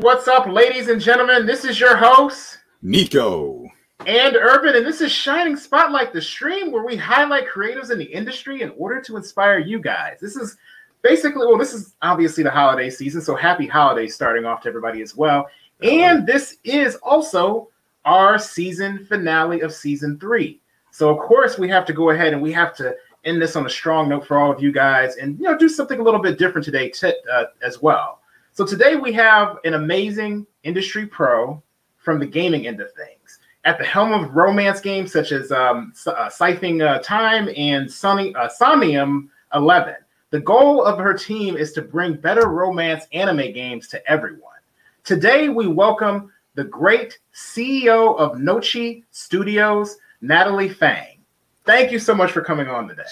what's up, ladies and gentlemen? This is your host, Nico. And Urban, and this is Shining Spotlight, the stream where we highlight creatives in the industry in order to inspire you guys. This is basically, well, this is obviously the holiday season, so happy holidays starting off to everybody as well. And this is also our season finale of season three. So, of course, we have to go ahead and we have to end this on a strong note for all of you guys and, you know, do something a little bit different today t- uh, as well. So, today we have an amazing industry pro from the gaming end of things at the helm of romance games such as um, uh, uh, Time and Sunny, uh, Somnium 11. The goal of her team is to bring better romance anime games to everyone. Today, we welcome the great CEO of Nochi Studios, Natalie Fang. Thank you so much for coming on today.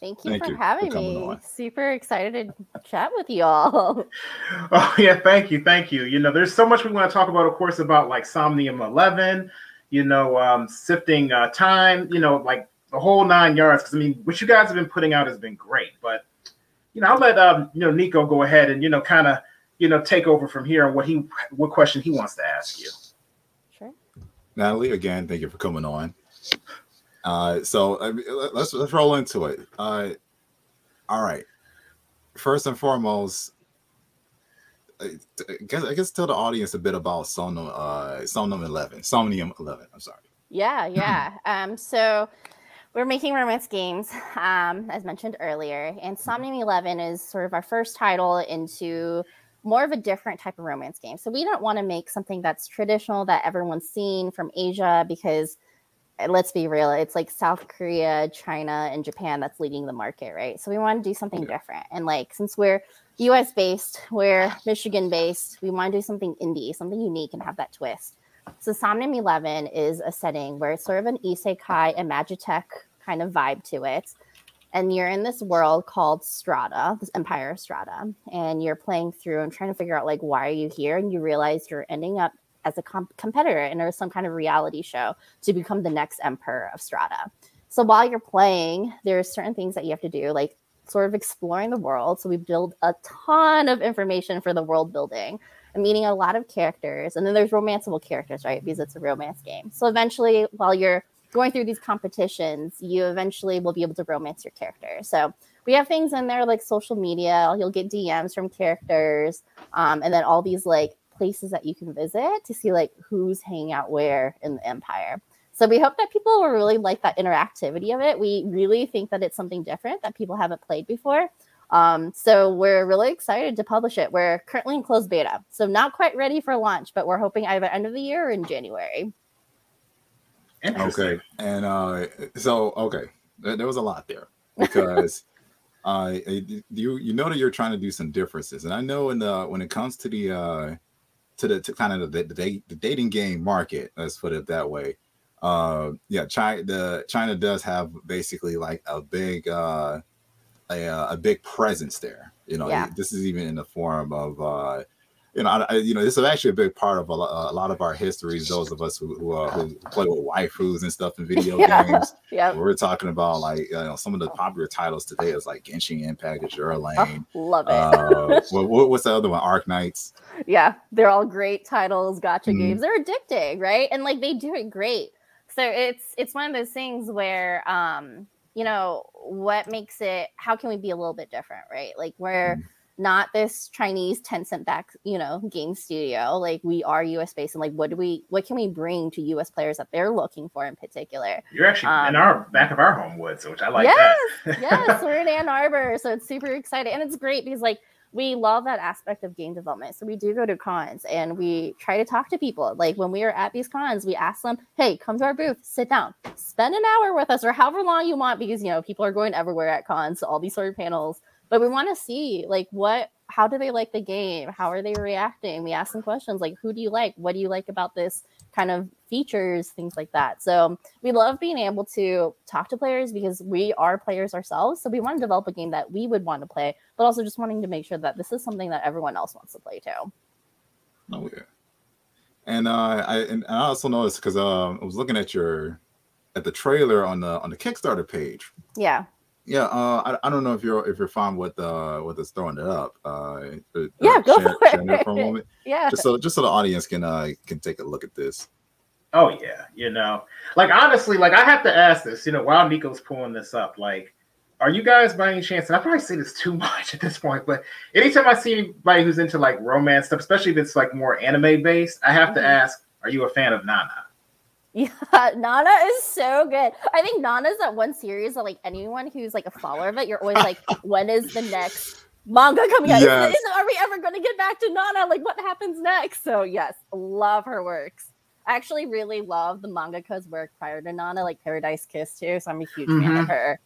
Thank you thank for you having for me. On. Super excited to chat with you all. Oh yeah, thank you, thank you. You know, there's so much we want to talk about, of course, about like Somnium 11, you know, um, sifting uh, Thyme, you know, like the whole nine yards. Because I mean, what you guys have been putting out has been great. But you know, I'll let um, you know Nico go ahead and you know kind of you know take over from here on what he what question he wants to ask you. Sure. Natalie, again, thank you for coming on. Uh, so uh, let's let's roll into it. Uh, all right. First and foremost, I guess I guess tell the audience a bit about Somnium uh Somnium 11. Somnium 11. I'm sorry. Yeah, yeah. um so we're making romance games um as mentioned earlier and Somnium 11 is sort of our first title into more of a different type of romance game. So we don't want to make something that's traditional that everyone's seen from Asia because let's be real, it's like South Korea, China, and Japan that's leading the market, right? So we want to do something yeah. different. And like since we're US based, we're Michigan based, we want to do something indie, something unique and have that twist. So Somnium 11 is a setting where it's sort of an isekai and magitech kind of vibe to it. And you're in this world called Strata, this Empire of Strata, and you're playing through and trying to figure out like why are you here? And you realize you're ending up as a comp- competitor in some kind of reality show to become the next emperor of Strata. So while you're playing, there's certain things that you have to do, like sort of exploring the world. So we build a ton of information for the world building meeting a lot of characters. And then there's romanceable characters, right? Because it's a romance game. So eventually, while you're going through these competitions, you eventually will be able to romance your character. So we have things in there like social media. You'll get DMs from characters, um, and then all these like places that you can visit to see like who's hanging out where in the empire. So we hope that people will really like that interactivity of it. We really think that it's something different that people haven't played before. Um, so we're really excited to publish it. We're currently in closed beta, so not quite ready for launch, but we're hoping either end of the year or in January. Okay, and uh, so okay, there was a lot there because uh, you you know that you're trying to do some differences, and I know in the when it comes to the uh, to the to kind of the, the, the dating game market. Let's put it that way. Uh, yeah, China the China does have basically like a big uh, a, a big presence there. You know, yeah. this is even in the form of uh, you know, I, you know, this is actually a big part of a, a lot of our histories. Those of us who who, uh, who play with waifus and stuff in video yeah. games. yeah, we're talking about like you know some of the popular titles today is like Genshin Impact, Azur Lane. Oh, love it. Uh, what, what's the other one? Arknights. Yeah, they're all great titles, Gacha mm games. They're addicting, right? And like they do it great. So it's it's one of those things where um, you know, what makes it how can we be a little bit different, right? Like where mm not this Chinese Tencent back, you know, game studio. Like we are US based and like what do we what can we bring to US players that they're looking for in particular? You're actually um, in our back of our home woods, which I like yes, yes, we're in Ann Arbor. So it's super exciting. And it's great because like we love that aspect of game development. So we do go to cons and we try to talk to people. Like when we are at these cons, we ask them, "Hey, come to our booth, sit down, spend an hour with us, or however long you want," because you know people are going everywhere at cons, so all these sort of panels but we want to see like what how do they like the game? How are they reacting? We ask them questions like who do you like? What do you like about this kind of features? Things like that. So we love being able to talk to players because we are players ourselves so we want to develop a game that we would want to play but also just wanting to make sure that this is something that everyone else wants to play too. Oh yeah. And uh i and i also noticed because um i was looking at your at the trailer on the on the kickstarter page. Yeah Yeah, uh, I, I don't know if you're if you're fine with uh with us throwing it up. Uh, yeah, go share, for share it. for a moment. yeah. Just so just so the audience can uh can take a look at this. Oh yeah, you know, like honestly, like I have to ask this, you know, while Nico's pulling this up, like, are you guys by any chance? And I probably say this too much at this point, but anytime I see anybody who's into like romance stuff, especially if it's like more anime based, I have to Mhm. ask, are you a fan of Nana? Yeah, Nana is so good. I think Nana's that one series that like anyone who's like a follower of it, you're always like, when is the next manga coming out? Yes. is- are we ever going to get back to Nana? Like, what happens next? So yes, love her works. I actually really love the mangaka's work prior to Nana, like Paradise Kiss too. So I'm a huge fan of Mhm. her.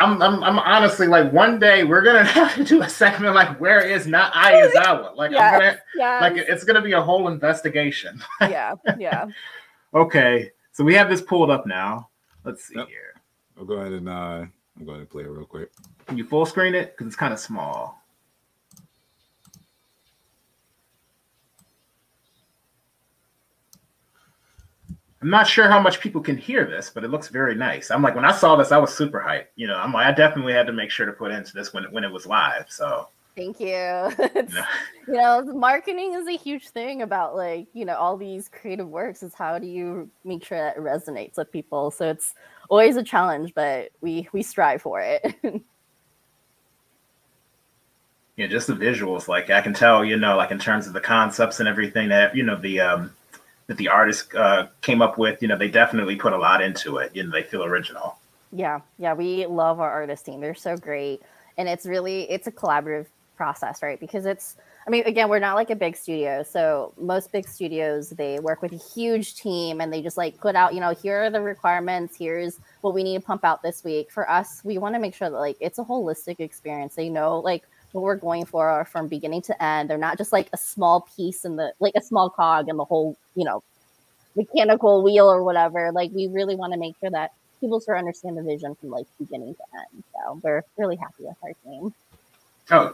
I'm, I'm, I'm honestly like one day we're gonna have to do a segment like where is not Ai Yazawa? Like I'm Yes. gonna Yeah, like it's gonna be a whole investigation. yeah, yeah. Okay, so we have this pulled up now. Let's see Yep. here. I'll go ahead and uh I'll go ahead and play it real quick. Can you full screen it? Because it's kind of small. I'm not sure how much people can hear this, but it looks very nice. I'm like, when I saw this, I was super hyped. You know, I'm like, I definitely had to make sure to put into this when when it was live. So, Thank you. Know, you know marketing is a huge thing about like you know all these creative works is how do you make sure that it resonates with people so it's always a challenge but we we strive for it yeah, just the visuals. Like I can tell, you know, like in terms of the concepts and everything that you know the um that the artist uh, came up with. You know, they definitely put a lot into it. You know, they feel original. yeah yeah we love our artist team they're so great and it's really it's a collaborative process right? Because it's i mean again we're not like a big studio so most big studios they work with a huge team and they just like put out you know here are the requirements here's what we need to pump out this week. For us we want to make sure that like it's a holistic experience. They know like what we're going for from beginning to end. They're not just like a small piece in the like a small cog in the whole you know mechanical wheel or whatever. Like we really want to make sure that people sort of understand the vision from like beginning to end. So we're really happy with our team. Oh,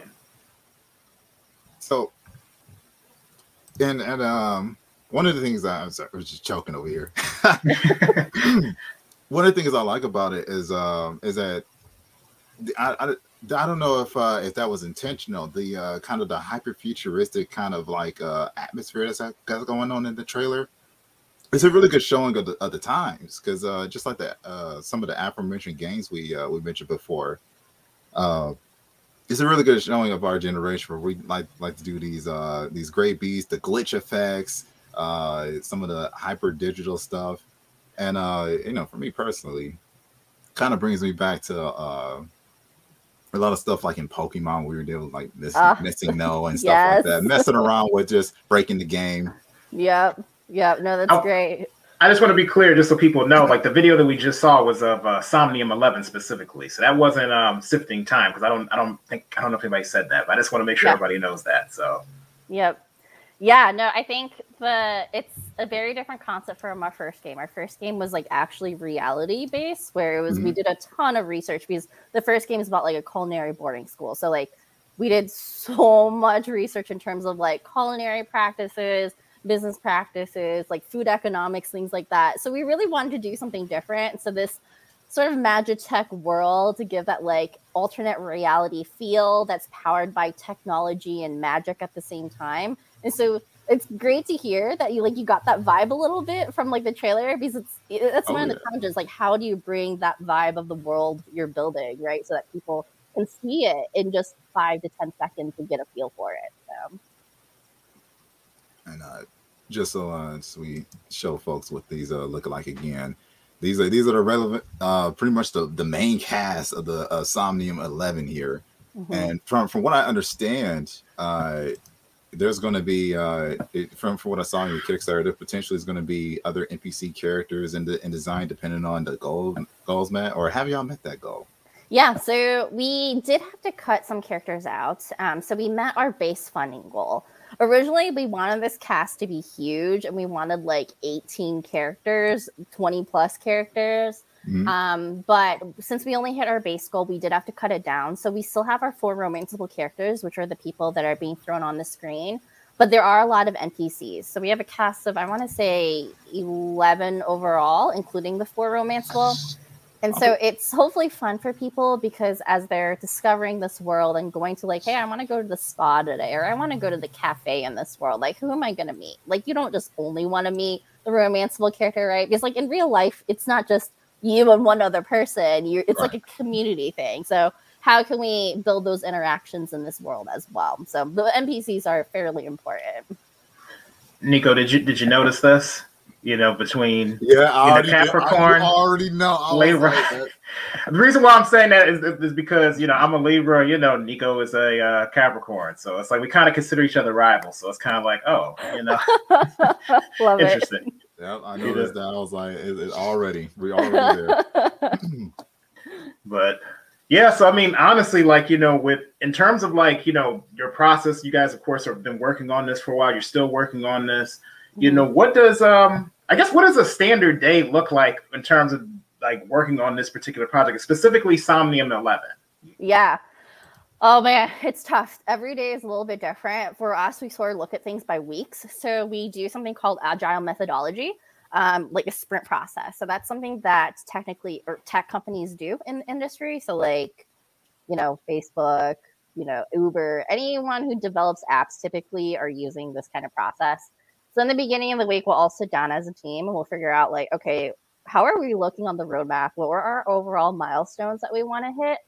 So and and um one of the things I, I'm sorry, I was just choking over here. one of the things I like about it is um is that the- I, I, I don't know if uh if that was intentional the uh kind of the hyper futuristic kind of like uh atmosphere that's, that's going on in the trailer it's a really good showing of the, of the times because uh just like that uh some of the aforementioned games we uh we mentioned before uh it's a really good showing of our generation where we like like to do these uh these great beats the glitch effects uh some of the hyper digital stuff and uh you know for me personally kind of brings me back to uh a lot of stuff like in Pokemon we were doing like Ah. MissingNo and stuff like that messing around with just breaking the game yep yep no that's Oh. great I just want to be clear, just so people know, like the video that we just saw was of uh, Somnium 11 specifically, so that wasn't um, sifting Thyme because I don't, I don't think, I don't know if anybody said that, but I just want to make sure Yeah. everybody knows that. So, Yep. Yeah, no, I think the it's a very different concept from our first game. Our first game was like actually reality based, where it was we Mhm. did a ton of research because the first game is about like a culinary boarding school. So like we did so much research in terms of like culinary practices, business practices, like food economics, things like that. So we really wanted to do something different. So this sort of magitech world to give that like alternate reality feel that's powered by technology and magic at the same time. And so it's great to hear that you like you got that vibe a little bit from like the trailer because it's it- that's Oh, one of the challenges like how do you bring that vibe of the world you're building right so that people can see it in just five to ten seconds and get a feel for it so and uh just so uh so we show folks what these uh look like again these are these are the relevant uh pretty much the the main cast of the uh, somnium 11 here mhm. and from from what i understand uh there's going to be uh it, from from what i saw in your kickstarter there potentially is going to be other npc characters in the in design depending on the goal goals met or have y'all met that goal Yeah, so we did have to cut some characters out. Um, so we met our base funding goal. Originally, we wanted this cast to be huge and we wanted like 18 characters, 20 plus characters. Mhm. Um, but since we only hit our base goal, we did have to cut it down. So we still have our four romanceable characters, which are the people that are being thrown on the screen. But there are a lot of NPCs. So we have a cast of, I want to say, 11 overall, including the four romanceable. And so it's hopefully fun for people because as they're discovering this world and going to like, hey, I want to go to the spa today, or I want to go to the cafe in this world. Like, who am I going to meet? Like, you don't just only want to meet the romanceable character, right? Because like in real life, it's not just you and one other person. You, it's right. like a community thing. So how can we build those interactions in this world as well? So the NPCs are fairly important. Nico, did you did you notice this? You know, between yeah, I already, Capricorn. I already know. Libra. the reason why I'm saying that is, is because you know I'm a Libra. You know, Nico is a uh, Capricorn, so it's like we kind of consider each other rivals. So it's kind of like, oh, you know, interesting. It. Yeah, I noticed that. I was like, it, it already we already there. but yeah, so I mean, honestly, like you know, with in terms of like you know your process, you guys of course have been working on this for a while. You're still working on this you know what does um i guess what does a standard day look like in terms of like working on this particular project specifically somnium 11 yeah. Oh man it's tough. Every day is a little bit different. For us we sort of look at things by weeks. So we do something called agile methodology um, like a sprint process. So that's something that technically or tech companies do in industry. So like you know facebook you know uber anyone who develops apps typically are using this kind of process so in the beginning of the week, we'll all sit down as a team and we'll figure out like, okay, how are we looking on the roadmap? What were our overall milestones that we want to hit?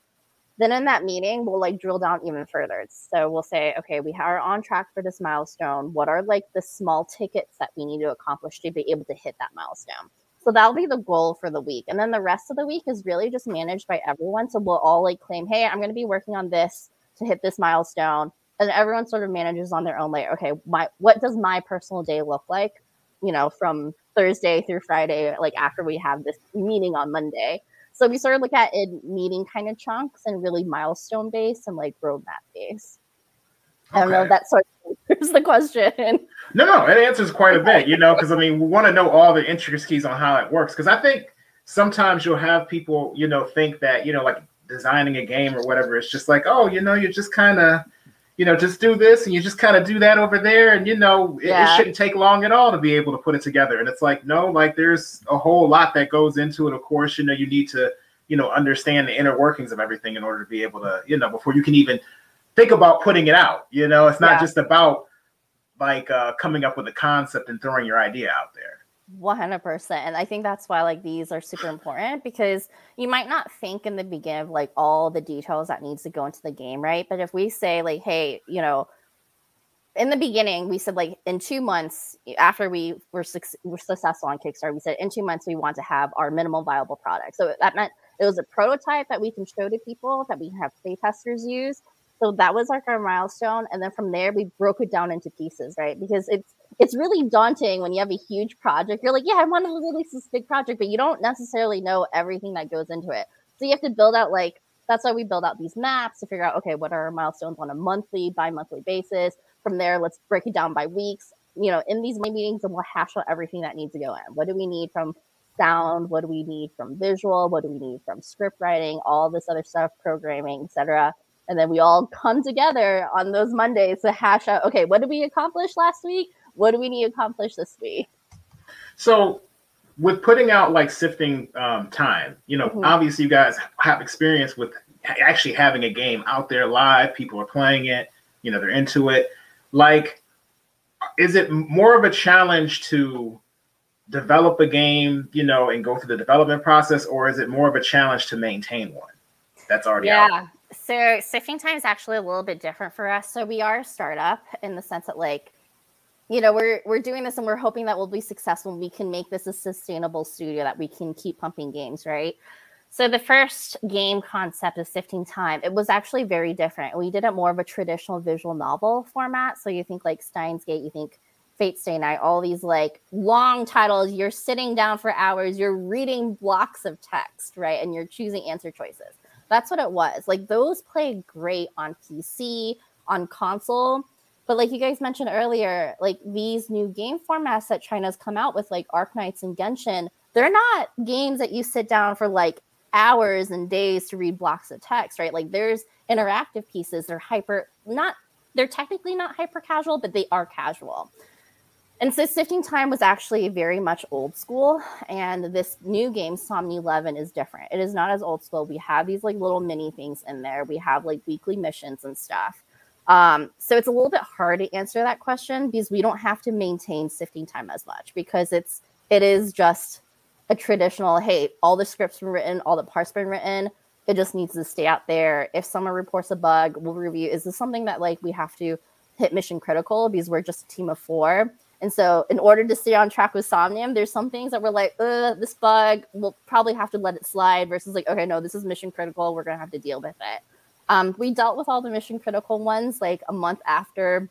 Then in that meeting, we'll like drill down even further. So we'll say, okay, we are on track for this milestone. What are like the small tickets that we need to accomplish to be able to hit that milestone? So that'll be the goal for the week. And then the rest of the week is really just managed by everyone. So we'll all like claim, hey, I'm going to be working on this to hit this milestone and everyone sort of manages on their own like okay my what does my personal day look like you know from thursday through friday like after we have this meeting on monday? So we sort of look at it meeting kind of chunks and really milestone based and like roadmap based. Okay. i don't know if that sort of answers the question. No no it answers quite a bit you know because i mean we want to know all the intricacies on how it works because i think sometimes you'll have people you know think that you know like designing a game or whatever it's just like oh you know you're just kind of you know, just do this and you just kind of do that over there. And, you know, it, yeah. it, shouldn't take long at all to be able to put it together. And it's like, no, like there's a whole lot that goes into it. Of course, you know, you need to, you know, understand the inner workings of everything in order to be able to, you know, before you can even think about putting it out. You know, it's not yeah. just about like uh, coming up with a concept and throwing your idea out there. 100% and i think that's why like these are super important because you might not think in the beginning of like all the details that needs to go into the game right? But if we say like hey you know in the beginning we said like in two months after we were, su- were successful on kickstarter we said in two months we want to have our minimal viable product. So that meant it was a prototype that we can show to people that we have playtesters use. So that was like our milestone. And then from there we broke it down into pieces right? Because it's it's really daunting when you have a huge project. You're like, yeah, I want to release this big project, but you don't necessarily know everything that goes into it. So you have to build out like that's why we build out these maps to figure out okay, what are our milestones on a monthly, bi-monthly basis. From there, let's break it down by weeks. You know, in these meetings, and we'll hash out everything that needs to go in. What do we need from sound? What do we need from visual? What do we need from script writing? All this other stuff, programming, etc. And then we all come together on those Mondays to hash out, okay, what did we accomplish last week? What do we need to accomplish this week? So, with putting out like sifting um, Thyme, you know, mm-hmm. obviously you guys have experience with actually having a game out there live. People are playing it. You know, they're into it. Like, is it more of a challenge to develop a game, you know, and go through the development process, or is it more of a challenge to maintain one that's already yeah. out? So sifting Thyme is actually a little bit different for us. So we are a startup in the sense that like you know we're we're doing this and we're hoping that we'll be successful and we can make this a sustainable studio that we can keep pumping games right? So the first game concept of sifting Thyme. It was actually very different. We did it more of a traditional visual novel format. So you think like Steins;Gate you think Fate/stay night all these like long titles. You're sitting down for hours. You're reading blocks of text right? And you're choosing answer choices. That's what it was. Like those play great on pc on console but like you guys mentioned earlier, like these new game formats that China's come out with, like Arknights and Genshin, they're not games that you sit down for like hours and days to read blocks of text, right? Like there's interactive pieces. They're hyper, not, they're technically not hyper casual, but they are casual. And so Sifting Thyme was actually very much old school. And this new game, Somni 11, is different. It is not as old school. We have these like little mini things in there. We have like weekly missions and stuff. Um, so it's a little bit hard to answer that question because we don't have to maintain Sifting Thyme as much because it's it is just a traditional, hey, all the scripts been written, all the parts been written. It just needs to stay out there. If someone reports a bug, we'll review. Is this something that like we have to hit mission critical because we're just a team of four? And so, in order to stay on track with Somnium, there's some things that we're like, this bug, we'll probably have to let it slide versus like, okay, no, this is mission critical. We're to have to deal with it. Um, we dealt with all the mission critical ones like a month after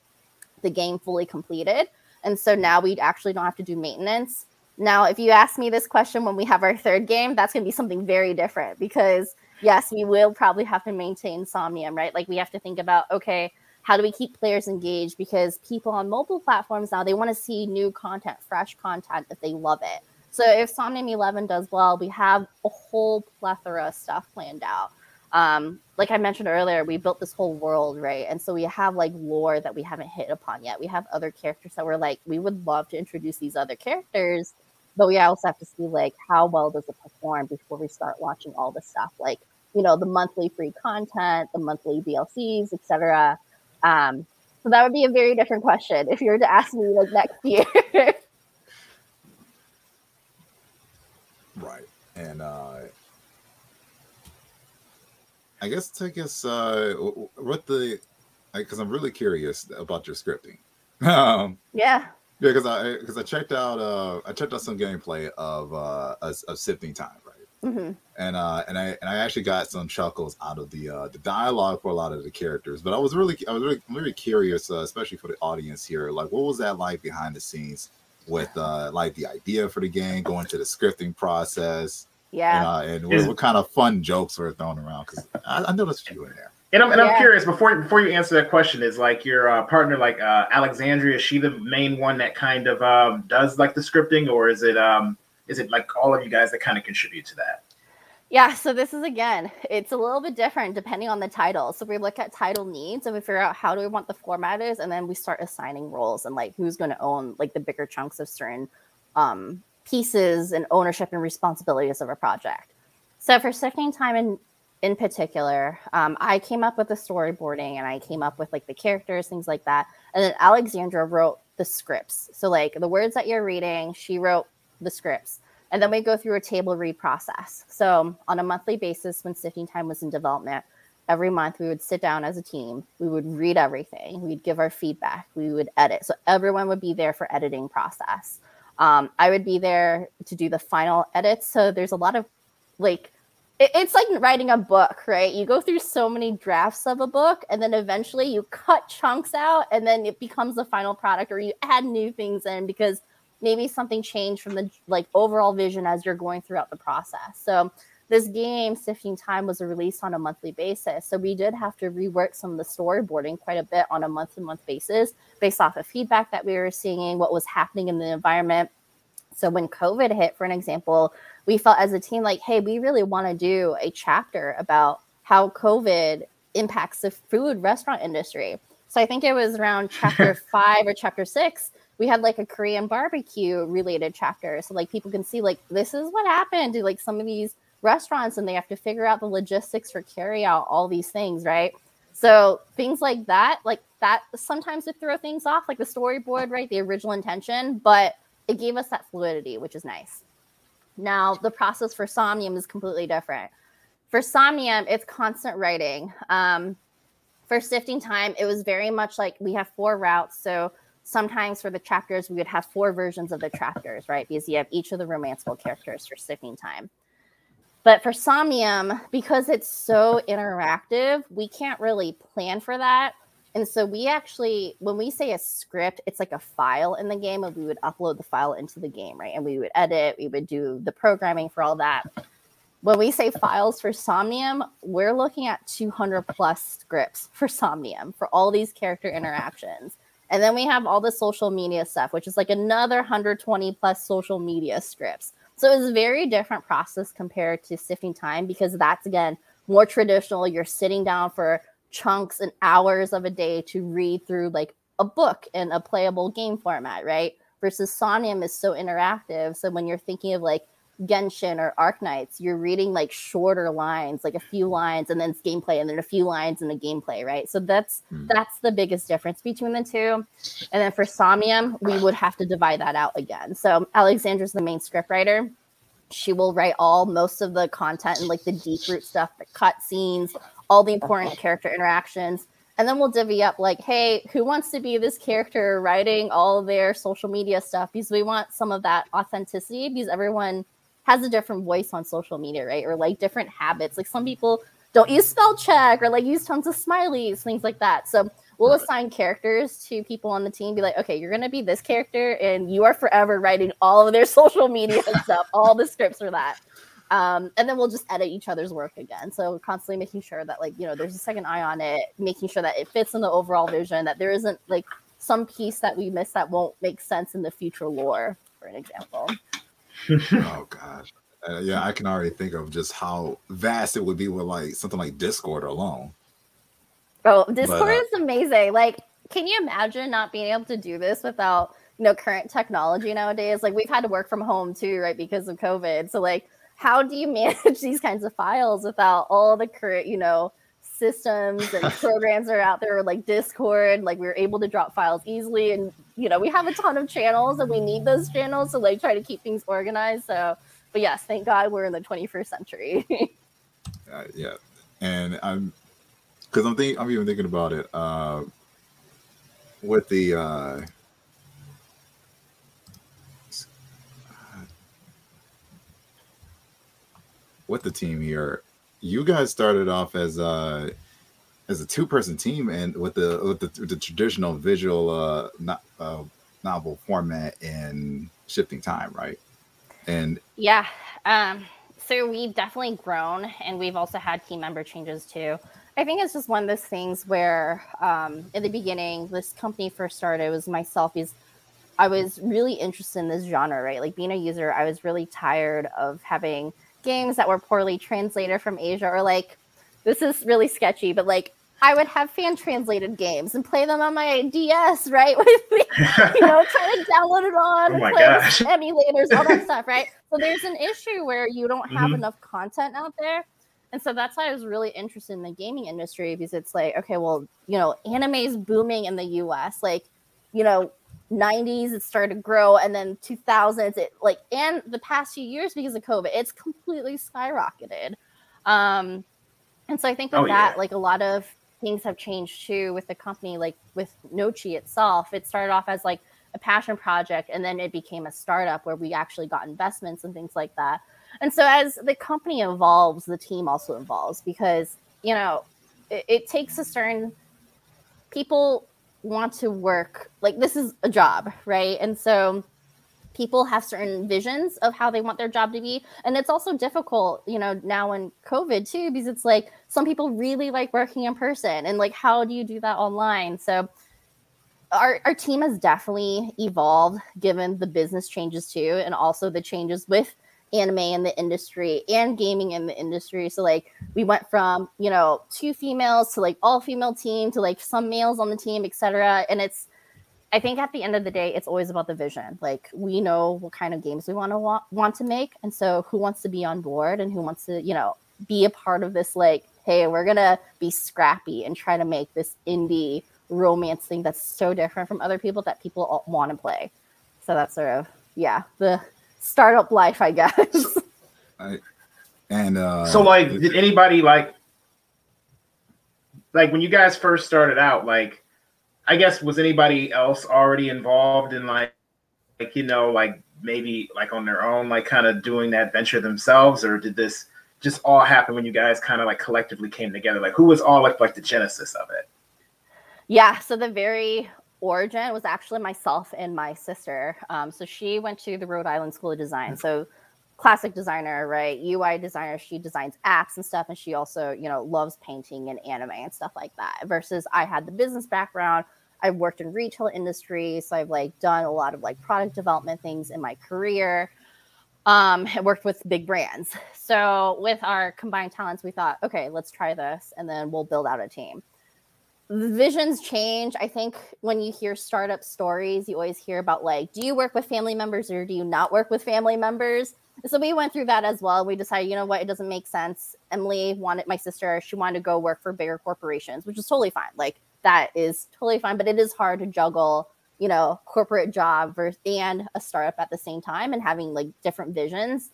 the game fully completed. And so now we actually don't have to do maintenance. Now, if you ask me this question when we have our third game, that's going to be something very different because, yes, we will probably have to maintain Somnium, right? Like, we have to think about, okay, how do we keep players engaged because people on mobile platforms now they want to see new content fresh content if they love it so if somnium 11 does well we have a whole plethora of stuff planned out um, like i mentioned earlier we built this whole world right and so we have like lore that we haven't hit upon yet we have other characters that we're like we would love to introduce these other characters but we also have to see like how well does it perform before we start watching all the stuff like you know the monthly free content the monthly dlcs etc um, so that would be a very different question if you were to ask me like next year. right. And uh I guess take us uh what the because I'm really curious about your scripting. um, yeah. Yeah, because I because I checked out uh I checked out some gameplay of uh of, of sifting Thyme, right? Mm-hmm. And uh, and I and I actually got some chuckles out of the uh, the dialogue for a lot of the characters. But I was really I was really really curious, uh, especially for the audience here. Like, what was that like behind the scenes with uh, like the idea for the game, going to the scripting process? Yeah. And, uh, and what, what, kind of fun jokes were thrown around? Because I, I noticed you in there. And I'm, and I'm curious before before you answer that question is like your uh, partner like uh, Alexandria is she the main one that kind of um, does like the scripting or is it um, is it like all of you guys that kind of contribute to that? Yeah, so this is again, it's a little bit different depending on the title. So we look at title needs and we figure out how do we want the format is, and then we start assigning roles and like who's going to own like the bigger chunks of certain um, pieces and ownership and responsibilities of a project. So for Sifting Thyme in in particular, um, I came up with the storyboarding and I came up with like the characters, things like that, and then Alexandra wrote the scripts. So like the words that you're reading, she wrote the scripts. And then we go through a table read process. So on a monthly basis, when Sifting Thyme was in development, every month we would sit down as a team. We would read everything. We'd give our feedback. We would edit. So everyone would be there for editing process. Um, I would be there to do the final edits. So there's a lot of like it's like writing a book, right? You go through so many drafts of a book, and then eventually you cut chunks out, and then it becomes the final product, or you add new things in because maybe something changed from the like overall vision as you're going throughout the process. So this game, Sifting Thyme, was released on a monthly basis. So we did have to rework some of the storyboarding quite a bit on a month to month basis based off of feedback that we were seeing, what was happening in the environment. So when COVID hit, for an example, we felt as a team like, hey, we really want to do a chapter about how COVID impacts the food restaurant industry. So I think it was around chapter five or chapter six we had like a Korean barbecue related chapter. So like people can see like this is what happened to like some of these restaurants and they have to figure out the logistics for carry out all these things, right? So things like that, like that sometimes it throw things off, like the storyboard, right? The original intention, but it gave us that fluidity, which is nice. Now the process for Somnium is completely different. For Somnium, it's constant writing. Um, for sifting Thyme, it was very much like we have four routes. So sometimes for the chapters we would have four versions of the chapters right because you have each of the romanceable characters for sifting Thyme but for somnium because it's so interactive we can't really plan for that. And so we actually when we say a script it's like a file in the game and we would upload the file into the game right? And we would edit we would do the programming for all that. When we say files for somnium we're looking at 200 plus scripts for somnium for all these character interactions. And then we have all the social media stuff, which is like another 120 plus social media scripts. So it's a very different process compared to sifting Thyme because that's again more traditional. You're sitting down for chunks and hours of a day to read through like a book in a playable game format, right? versus Somnium is so interactive. So when you're thinking of like Genshin or Arknights, you're reading like shorter lines, like a few lines, and then it's gameplay, and then a few lines in the gameplay, right? So that's mm. that's the biggest difference between the two. And then for Somnium, we would have to divide that out again. So Alexandra's the main script writer. She will write all most of the content and like the deep root stuff, the cut scenes, all the important character interactions. And then we'll divvy up like, hey, who wants to be this character writing all their social media stuff? Because we want some of that authenticity because everyone has a different voice on social media, right? Or like different habits. Like some people don't use spell check or like use tons of smileys, things like that. So we'll assign characters to people on the team, be like, okay, you're gonna be this character, and you are forever writing all of their social media stuff, all the scripts for that. Um, and then we'll just edit each other's work again. So constantly making sure that like you know there's a second eye on it, making sure that it fits in the overall vision, that there isn't like some piece that we miss that won't make sense in the future lore, for an example. Oh gosh. Uh, yeah, I can already think of just how vast it would be with like something like Discord alone. Oh, Discord but, uh, is amazing. Like, can you imagine not being able to do this without you know current technology nowadays? Like, we've had to work from home too, right, because of COVID. So, like, how do you manage these kinds of files without all the current, you know, systems and programs that are out there like discord like we are able to drop files easily and you know we have a ton of channels and we need those channels to like try to keep things organized. So but yes thank god we're in the 21st century. Uh, yeah. And i'm because i'm thinking i'm even thinking about it uh with the uh with the team here you guys started off as a as a two person team and with the with the, the traditional visual uh, uh, novel format and sifting Thyme, right? And yeah, um, so we've definitely grown, and we've also had team member changes too. I think it's just one of those things where, um, in the beginning, this company first started. It was myself. Is I was really interested in this genre, right? Like being a user, I was really tired of having games that were poorly translated from Asia or like this is really sketchy, but like I would have fan translated games and play them on my DS, right? With me, you know, try to download it on, oh play emulators, all that stuff, right? So there's an issue where you don't have mm-hmm. enough content out there. And so that's why I was really interested in the gaming industry because it's like, okay, well, you know, anime is booming in the US. Like, you know, 90s it started to grow and then 2000s it like and the past few years because of covid it's completely skyrocketed um and so i think with oh, that yeah. like a lot of things have changed too with the company like with nochi itself it started off as like a passion project and then it became a startup where we actually got investments and things like that and so as the company evolves the team also evolves because you know it, it takes a certain people want to work like this is a job, right? And so people have certain visions of how they want their job to be and it's also difficult you know now in covid too because it's like some people really like working in person and like how do you do that online so our, our team has definitely evolved given the business changes too and also the changes with anime in the industry and gaming in the industry. So like we went from, you know, two females to like all female team to like some males on the team, etc. And it's I think at the end of the day, it's always about the vision. Like we know what kind of games we want to want, want to make, and so who wants to be on board and who wants to, you know, be a part of this. Like, hey, we're gonna be scrappy and try to make this indie romance thing that's so different from other people that people want to play. So that's sort of yeah the startup life, I guess. I, and uh, so, like, did anybody like, like when you guys first started out, like, I guess was anybody else already involved in like, like you know, like maybe like on their own, like kind of doing that venture themselves, or did this just all happen when you guys kind of like collectively came together? Like, who was all like like the genesis of it? Yeah, so the very origin was actually myself and my sister. Um, so she went to the Rhode Island School of Design. So classic designer, right? UI designer. She designs apps and stuff, and she also, you know, loves painting and anime and stuff like that. Versus I had the business background. I've worked in retail industry, so I've like done a lot of like product development things in my career. Um, I worked with big brands. So with our combined talents, we thought, okay, let's try this, and then we'll build out a team the visions change. I think when you hear startup stories, you always hear about like, do you work with family members or do you not work with family members? So we went through that as well. We decided, you know what, it doesn't make sense. Emily wanted my sister, she wanted to go work for bigger corporations, which is totally fine. Like that is totally fine, but it is hard to juggle, you know, corporate job versus and a startup at the same time and having like different visions.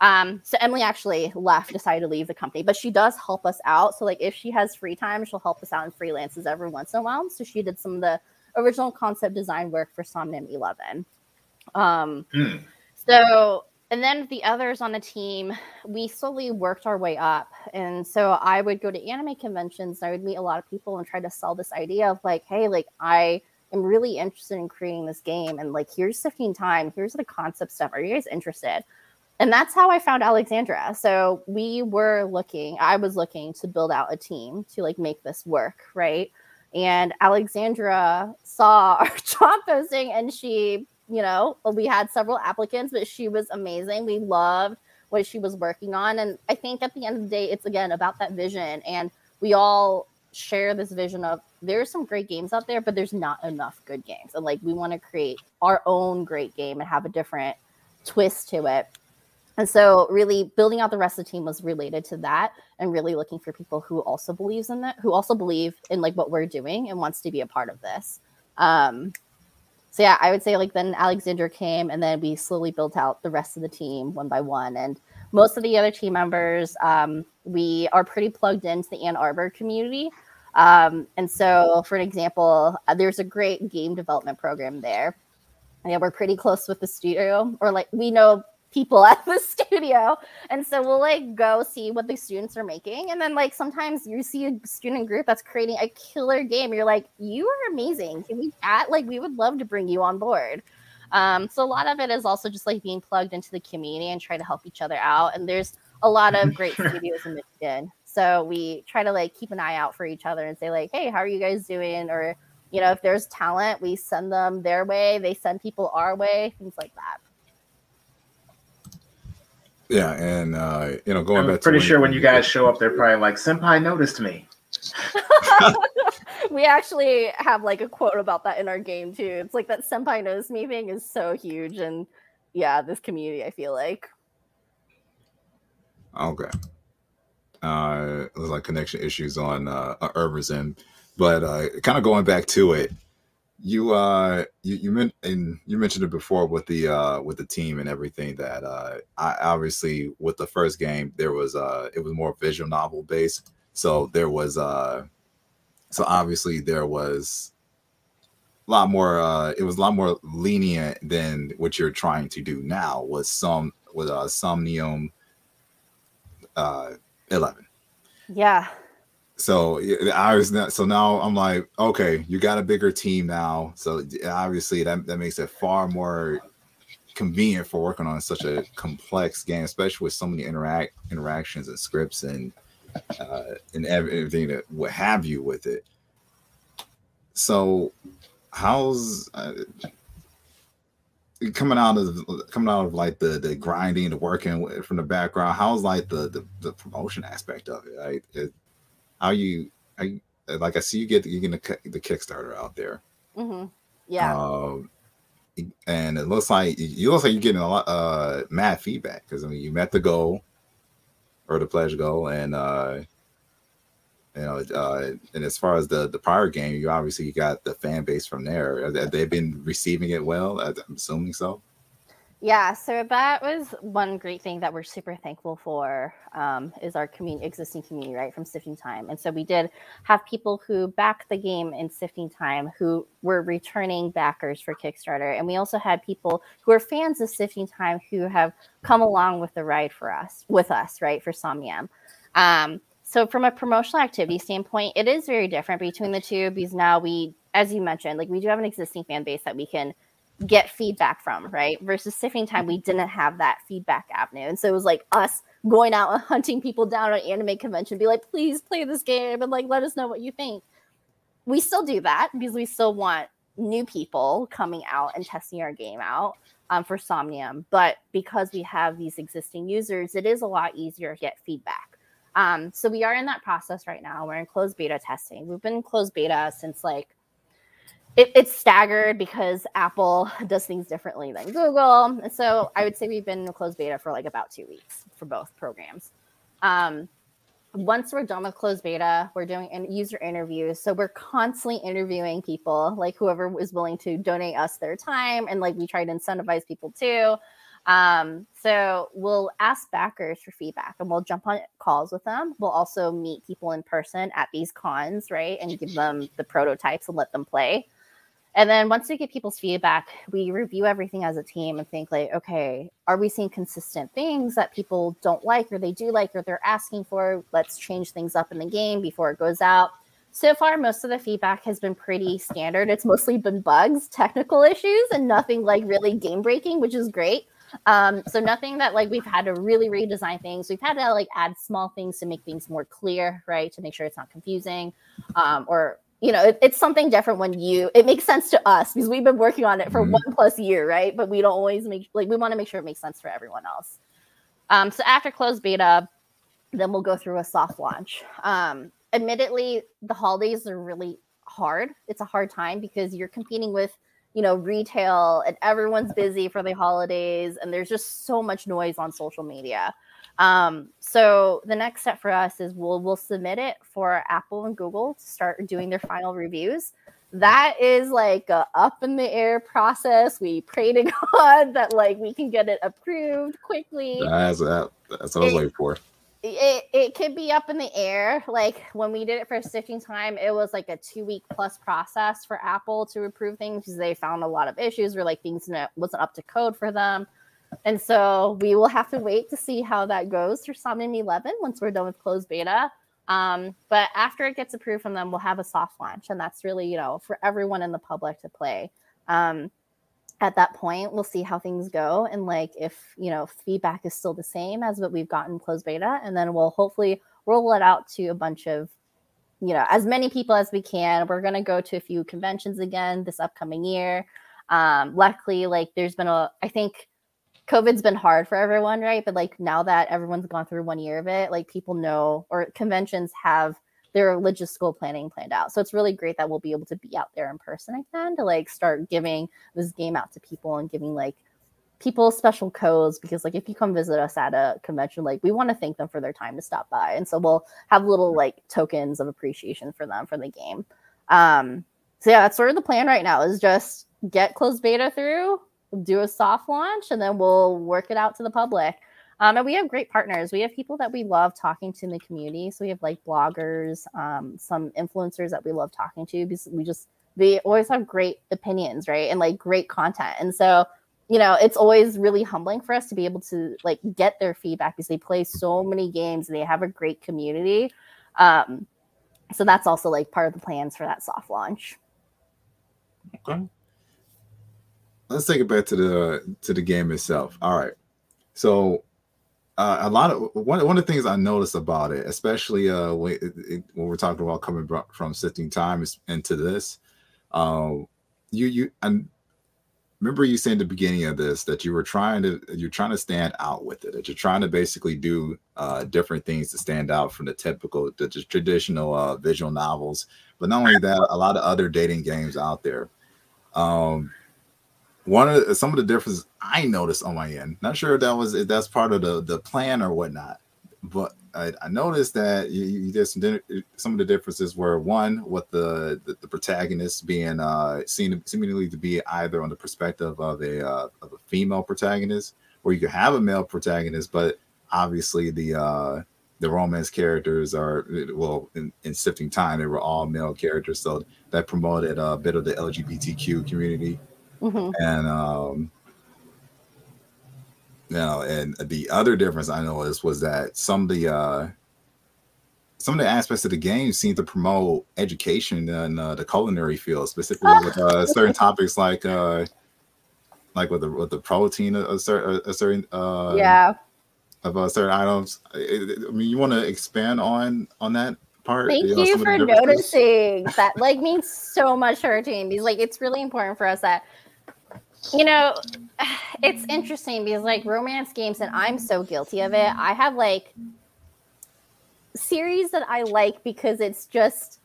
Um, so Emily actually left, decided to leave the company, but she does help us out. So like if she has free time, she'll help us out in freelances every once in a while. So she did some of the original concept design work for Somnium 11. Um, hmm. So and then the others on the team, we slowly worked our way up. And so I would go to anime conventions and I would meet a lot of people and try to sell this idea of like, hey, like I am really interested in creating this game. And like, here's Sifting Thyme, here's the concept stuff. Are you guys interested? And that's how I found Alexandra. So we were looking, I was looking to build out a team to like make this work, right? And Alexandra saw our job posting and she you know, we had several applicants, but she was amazing. We loved what she was working on. And I think at the end of the day, it's again about that vision. And we all share this vision of there's some great games out there, but there's not enough good games. And like we want to create our own great game and have a different twist to it. And so really building out the rest of the team was related to that and really looking for people who also believes in that, who also believe in like what we're doing and wants to be a part of this. Um, so yeah, I would say like then Alexander came, and then we slowly built out the rest of the team one by one. And most of the other team members, um, we are pretty plugged into the Ann Arbor community. Um, and so, for an example, uh, there's a great game development program there. Yeah, we're pretty close with the studio, or like we know people at the studio. And so we'll like go see what the students are making. And then like sometimes you see a student group that's creating a killer game. You're like, you are amazing. Can we chat? Like we would love to bring you on board. Um, so a lot of it is also just like being plugged into the community and try to help each other out. And there's a lot of great studios in Michigan. So we try to like keep an eye out for each other and say like, hey, how are you guys doing? Or you know, if there's talent, we send them their way. They send people our way, things like that. Yeah, and uh, you know, going back I'm back. Pretty sure when you guys show up, they're probably like, "Senpai noticed me." we actually have like a quote about that in our game too. It's like that senpai knows me thing is so huge, and yeah, this community I feel like. Okay. Uh, there's like connection issues on uh, Irva's end, but uh, kind of going back to it, you uh you you meant and you mentioned it before with the uh with the team and everything that uh I obviously with the first game there was uh it was more visual novel based. So there was uh so obviously there was a lot more uh it was a lot more lenient than what you're trying to do now with some with uh somnium uh 11 yeah so I was not, so now I'm like, okay, you got a bigger team now. So obviously that, that makes it far more convenient for working on such a complex game, especially with so many interact interactions and scripts and uh, and everything that what have you with it. So how's uh, coming out of coming out of like the the grinding, the working from the background? How's like the the, the promotion aspect of it? Right? It, how you, how you like I see you get you getting the, the Kickstarter out there. Mm-hmm. Yeah. Um, and it looks like you look like you're getting a lot uh mad feedback because I mean you met the goal or the pledge goal and uh you know uh and as far as the the prior game you obviously got the fan base from there they've been receiving it well i'm assuming so yeah, so that was one great thing that we're super thankful for um, is our community, existing community, right, from Sifting Thyme. And so we did have people who backed the game in Sifting Thyme who were returning backers for Kickstarter. And we also had people who are fans of Sifting Thyme who have come along with the ride for us, with us, right, for Somnium. Um, so from a promotional activity standpoint, it is very different between the two because now we, as you mentioned, like we do have an existing fan base that we can – get feedback from, right? Versus sifting Thyme, we didn't have that feedback avenue. And so it was like us going out and hunting people down at anime convention, be like, please play this game and like let us know what you think. We still do that because we still want new people coming out and testing our game out um, for Somnium. But because we have these existing users, it is a lot easier to get feedback. Um, so we are in that process right now. We're in closed beta testing. We've been closed beta since like it, it's staggered because Apple does things differently than Google. And so I would say we've been in closed beta for like about two weeks for both programs. Um, once we're done with closed beta, we're doing user interviews. So we're constantly interviewing people, like whoever is willing to donate us their time, and like we try to incentivize people too. Um, so we'll ask backers for feedback, and we'll jump on calls with them. We'll also meet people in person at these cons, right, and give them the prototypes and let them play. And then once we get people's feedback, we review everything as a team and think like, okay, are we seeing consistent things that people don't like or they do like or they're asking for? Let's change things up in the game before it goes out. So far, most of the feedback has been pretty standard. It's mostly been bugs, technical issues, and nothing like really game breaking, which is great. Um, so nothing that like we've had to really redesign things. We've had to like add small things to make things more clear, right? To make sure it's not confusing, um, or you know, it, it's something different when you, it makes sense to us because we've been working on it for mm-hmm. one plus year, right? But we don't always make, like, we want to make sure it makes sense for everyone else. Um, so after closed beta, then we'll go through a soft launch. Um, admittedly, the holidays are really hard. It's a hard time because you're competing with, you know, retail and everyone's busy for the holidays and there's just so much noise on social media. Um, so the next step for us is we'll we'll submit it for Apple and Google to start doing their final reviews. That is like a up in the air process. We pray to God that like we can get it approved quickly. That's that. That's what I was waiting for. It, it could be up in the air. Like when we did it for Sifting Thyme, it was like a two week plus process for Apple to approve things because they found a lot of issues where like things wasn't up to code for them. And so we will have to wait to see how that goes for Somnium 11 once we're done with closed beta. Um, but after it gets approved from them, we'll have a soft launch, and that's really, you know, for everyone in the public to play. Um, at that point, we'll see how things go, and like if you know feedback is still the same as what we've gotten closed beta, and then we'll hopefully roll it out to a bunch of, you know, as many people as we can. We're gonna go to a few conventions again this upcoming year. Um, luckily, like there's been a, I think COVID's been hard for everyone, right? But like now that everyone's gone through one year of it, like people know or conventions have their logistical planning planned out. So it's really great that we'll be able to be out there in person again to like start giving this game out to people and giving like people special codes because like if you come visit us at a convention like we want to thank them for their time to stop by and so we'll have little like tokens of appreciation for them for the game um so yeah that's sort of the plan right now is just get closed beta through do a soft launch and then we'll work it out to the public. Um, and we have great partners. We have people that we love talking to in the community. So we have like bloggers, um, some influencers that we love talking to because we just they always have great opinions, right? And like great content. And so, you know, it's always really humbling for us to be able to like get their feedback because they play so many games and they have a great community. Um, so that's also like part of the plans for that soft launch. Okay let's take it back to the to the game itself. All right. So uh, a lot of one one of the things I noticed about it, especially uh, when, it, when we're talking about coming from sifting Thyme into this, um, you you and remember you saying the beginning of this that you were trying to you're trying to stand out with it, that you're trying to basically do uh, different things to stand out from the typical the traditional uh, visual novels, but not only that, a lot of other dating games out there. Um, one of the, some of the differences I noticed on my end. Not sure if that was if that's part of the the plan or whatnot, but I, I noticed that you, you did some some of the differences were one with the the, the protagonist being uh seen seemingly to be either on the perspective of a uh, of a female protagonist, or you could have a male protagonist, but obviously the uh the romance characters are well in, in sifting Thyme they were all male characters so that promoted a bit of the lgbtq community Mm-hmm. And um, you know, and the other difference I noticed was that some of the uh, some of the aspects of the game seem to promote education in uh, the culinary field, specifically with uh, certain topics like uh, like with the with the protein, a, certain a certain uh, yeah of uh, certain items. I, I mean, you want to expand on on that part? Thank you, know, you for noticing. that like means so much to our team because like it's really important for us that you know, it's interesting because like romance games, and I'm so guilty of it. I have like series that I like because it's just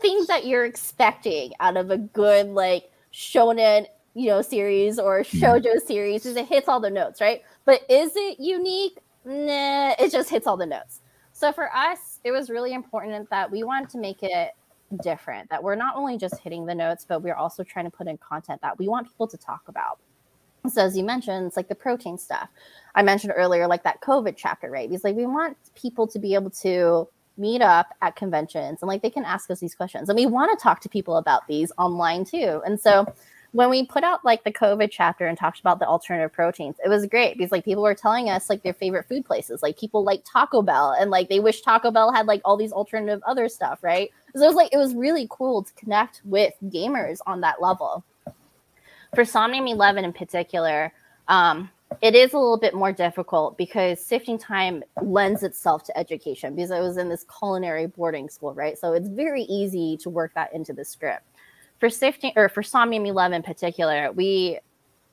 things that you're expecting out of a good like shonen, you know, series or Hmm. shojo series because it hits all the notes, right? But is it unique? Nah, it just hits all the notes. So for us, it was really important that we wanted to make it different, that we're not only just hitting the notes, but we're also trying to put in content that we want people to talk about. So as you mentioned, it's like the protein stuff. I mentioned earlier, like that COVID chapter, right? Because like we want people to be able to meet up at conventions and like they can ask us these questions. And we want to talk to people about these online too. And so when we put out like the COVID chapter and talked about the alternative proteins, it was great because like people were telling us like their favorite food places. Like people like Taco Bell and like they wish Taco Bell had like all these alternative other stuff, right? So it was like it was really cool to connect with gamers on that level. For Somnium 11 in particular, um, it is a little bit more difficult because sifting Thyme lends itself to education because I was in this culinary boarding school, right? So it's very easy to work that into the script. For sifting or for Somnium 11 in particular, we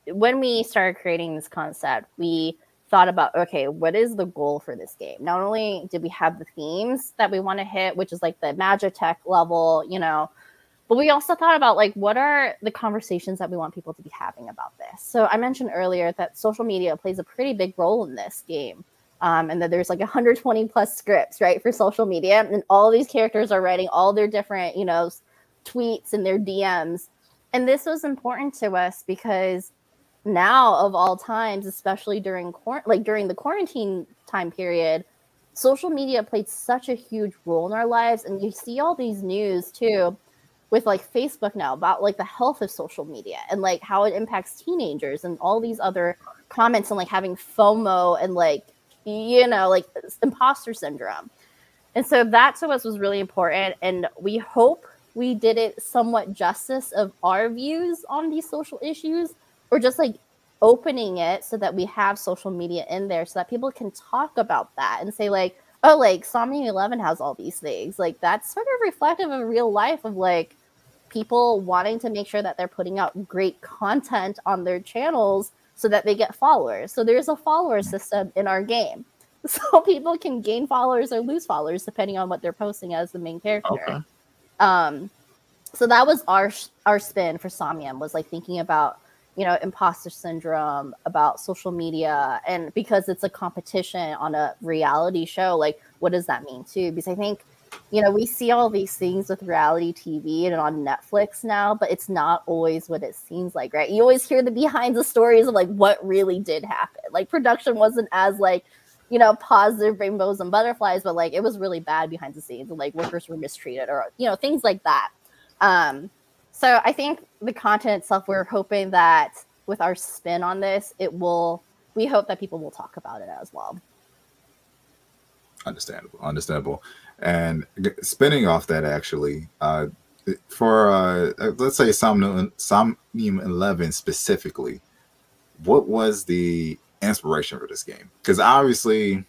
when we started creating this concept, we thought about okay, what is the goal for this game? Not only did we have the themes that we want to hit, which is like the Magitech level, you know, but we also thought about like what are the conversations that we want people to be having about this so i mentioned earlier that social media plays a pretty big role in this game um, and that there's like 120 plus scripts right for social media and all these characters are writing all their different you know tweets and their dms and this was important to us because now of all times especially during quar- like during the quarantine time period social media played such a huge role in our lives. And you see all these news too with like Facebook now about like the health of social media and like how it impacts teenagers and all these other comments and like having FOMO and like you know like imposter syndrome. And so that to us was really important. And we hope we did it somewhat justice of our views on these social issues or just like opening it so that we have social media in there so that people can talk about that and say like oh like Somnium 11 has all these things like that's sort of reflective of real life of like people wanting to make sure that they're putting out great content on their channels so that they get followers. So there's a follower system in our game. So people can gain followers or lose followers depending on what they're posting as the main character. Okay. Um so that was our our spin for Somnium was like thinking about you know imposter syndrome about social media and because it's a competition on a reality show like what does that mean too because i think you know, we see all these things with reality TV and on Netflix now, but it's not always what it seems like, right? You always hear the behind the stories of like what really did happen. Like production wasn't as like, you know, positive rainbows and butterflies, but like it was really bad behind the scenes like workers were mistreated or you know, things like that. Um, so I think the content itself, we're hoping that with our spin on this, it will we hope that people will talk about it as well. Understandable, understandable. And spinning off that, actually, uh, for uh, let's say Somnium, Somnium 11 specifically, what was the inspiration for this game? Because obviously,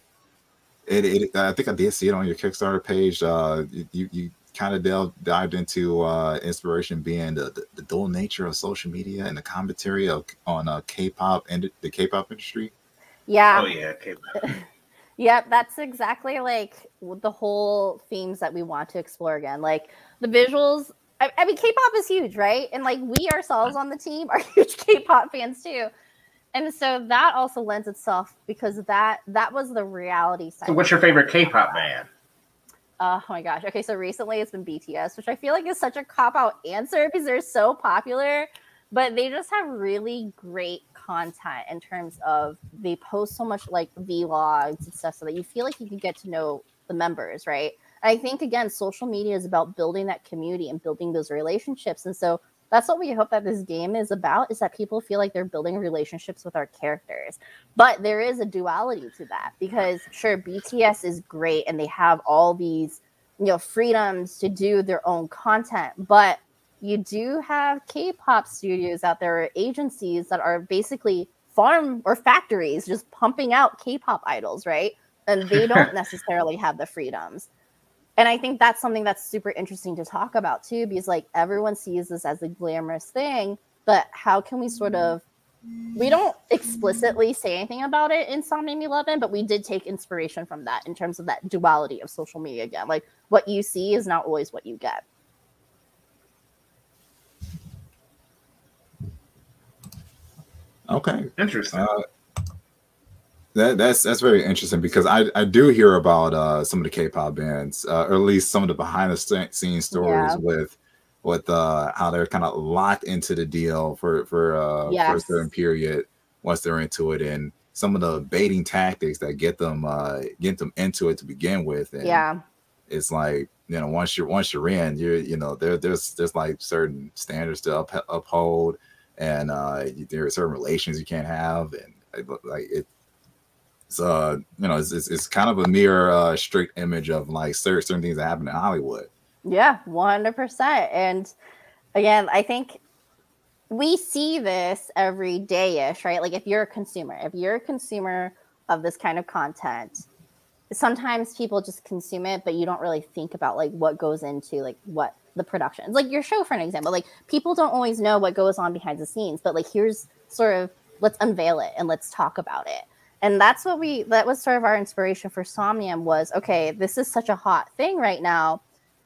it, it, I think I did see it on your Kickstarter page. Uh, you, you kind of delved, dived into uh, inspiration being the, the, the dual nature of social media and the commentary of, on uh, K-pop and the K-pop industry. Yeah. Oh yeah, okay. Yep, that's exactly like the whole themes that we want to explore again. Like the visuals. I, I mean, K-pop is huge, right? And like we ourselves on the team are huge K-pop fans too. And so that also lends itself because that that was the reality side. So what's your favorite K-pop band? Oh my gosh. Okay, so recently it's been BTS, which I feel like is such a cop out answer because they're so popular, but they just have really great content in terms of they post so much like vlogs and stuff so that you feel like you can get to know the members, right? I think again, social media is about building that community and building those relationships. And so that's what we hope that this game is about is that people feel like they're building relationships with our characters. But there is a duality to that because sure BTS is great and they have all these you know freedoms to do their own content, but you do have K-pop studios out there, agencies that are basically farm or factories just pumping out K-pop idols, right? And they don't necessarily have the freedoms. And I think that's something that's super interesting to talk about too, because like everyone sees this as a glamorous thing, but how can we sort of we don't explicitly say anything about it in Somnium 11, but we did take inspiration from that in terms of that duality of social media again. Like what you see is not always what you get. Okay. Interesting. Uh, that that's that's very interesting because I I do hear about uh some of the K-pop bands, uh, or at least some of the behind the scenes stories Yeah. with with uh how they're kind of locked into the deal for for uh for a certain period once they're into it and some of the baiting tactics that get them uh get them into it to begin with and Yeah. it's like you know once you're once you're in you're you know there there's there's like certain standards to up, uphold and uh there are certain relations you can't have and uh, like it it's uh you know it's, it's, it's kind of a mere uh strict image of like certain, things that happen in hollywood Yeah, 100%. And again, I think we see this every day ish, right? Like if you're a consumer, if you're a consumer of this kind of content, sometimes people just consume it, but you don't really think about like what goes into like what the production. Like your show, for an example, like people don't always know what goes on behind the scenes, but like here's sort of let's unveil it and let's talk about it. And that's what we that was sort of our inspiration for Somnium was okay, this is such a hot thing right now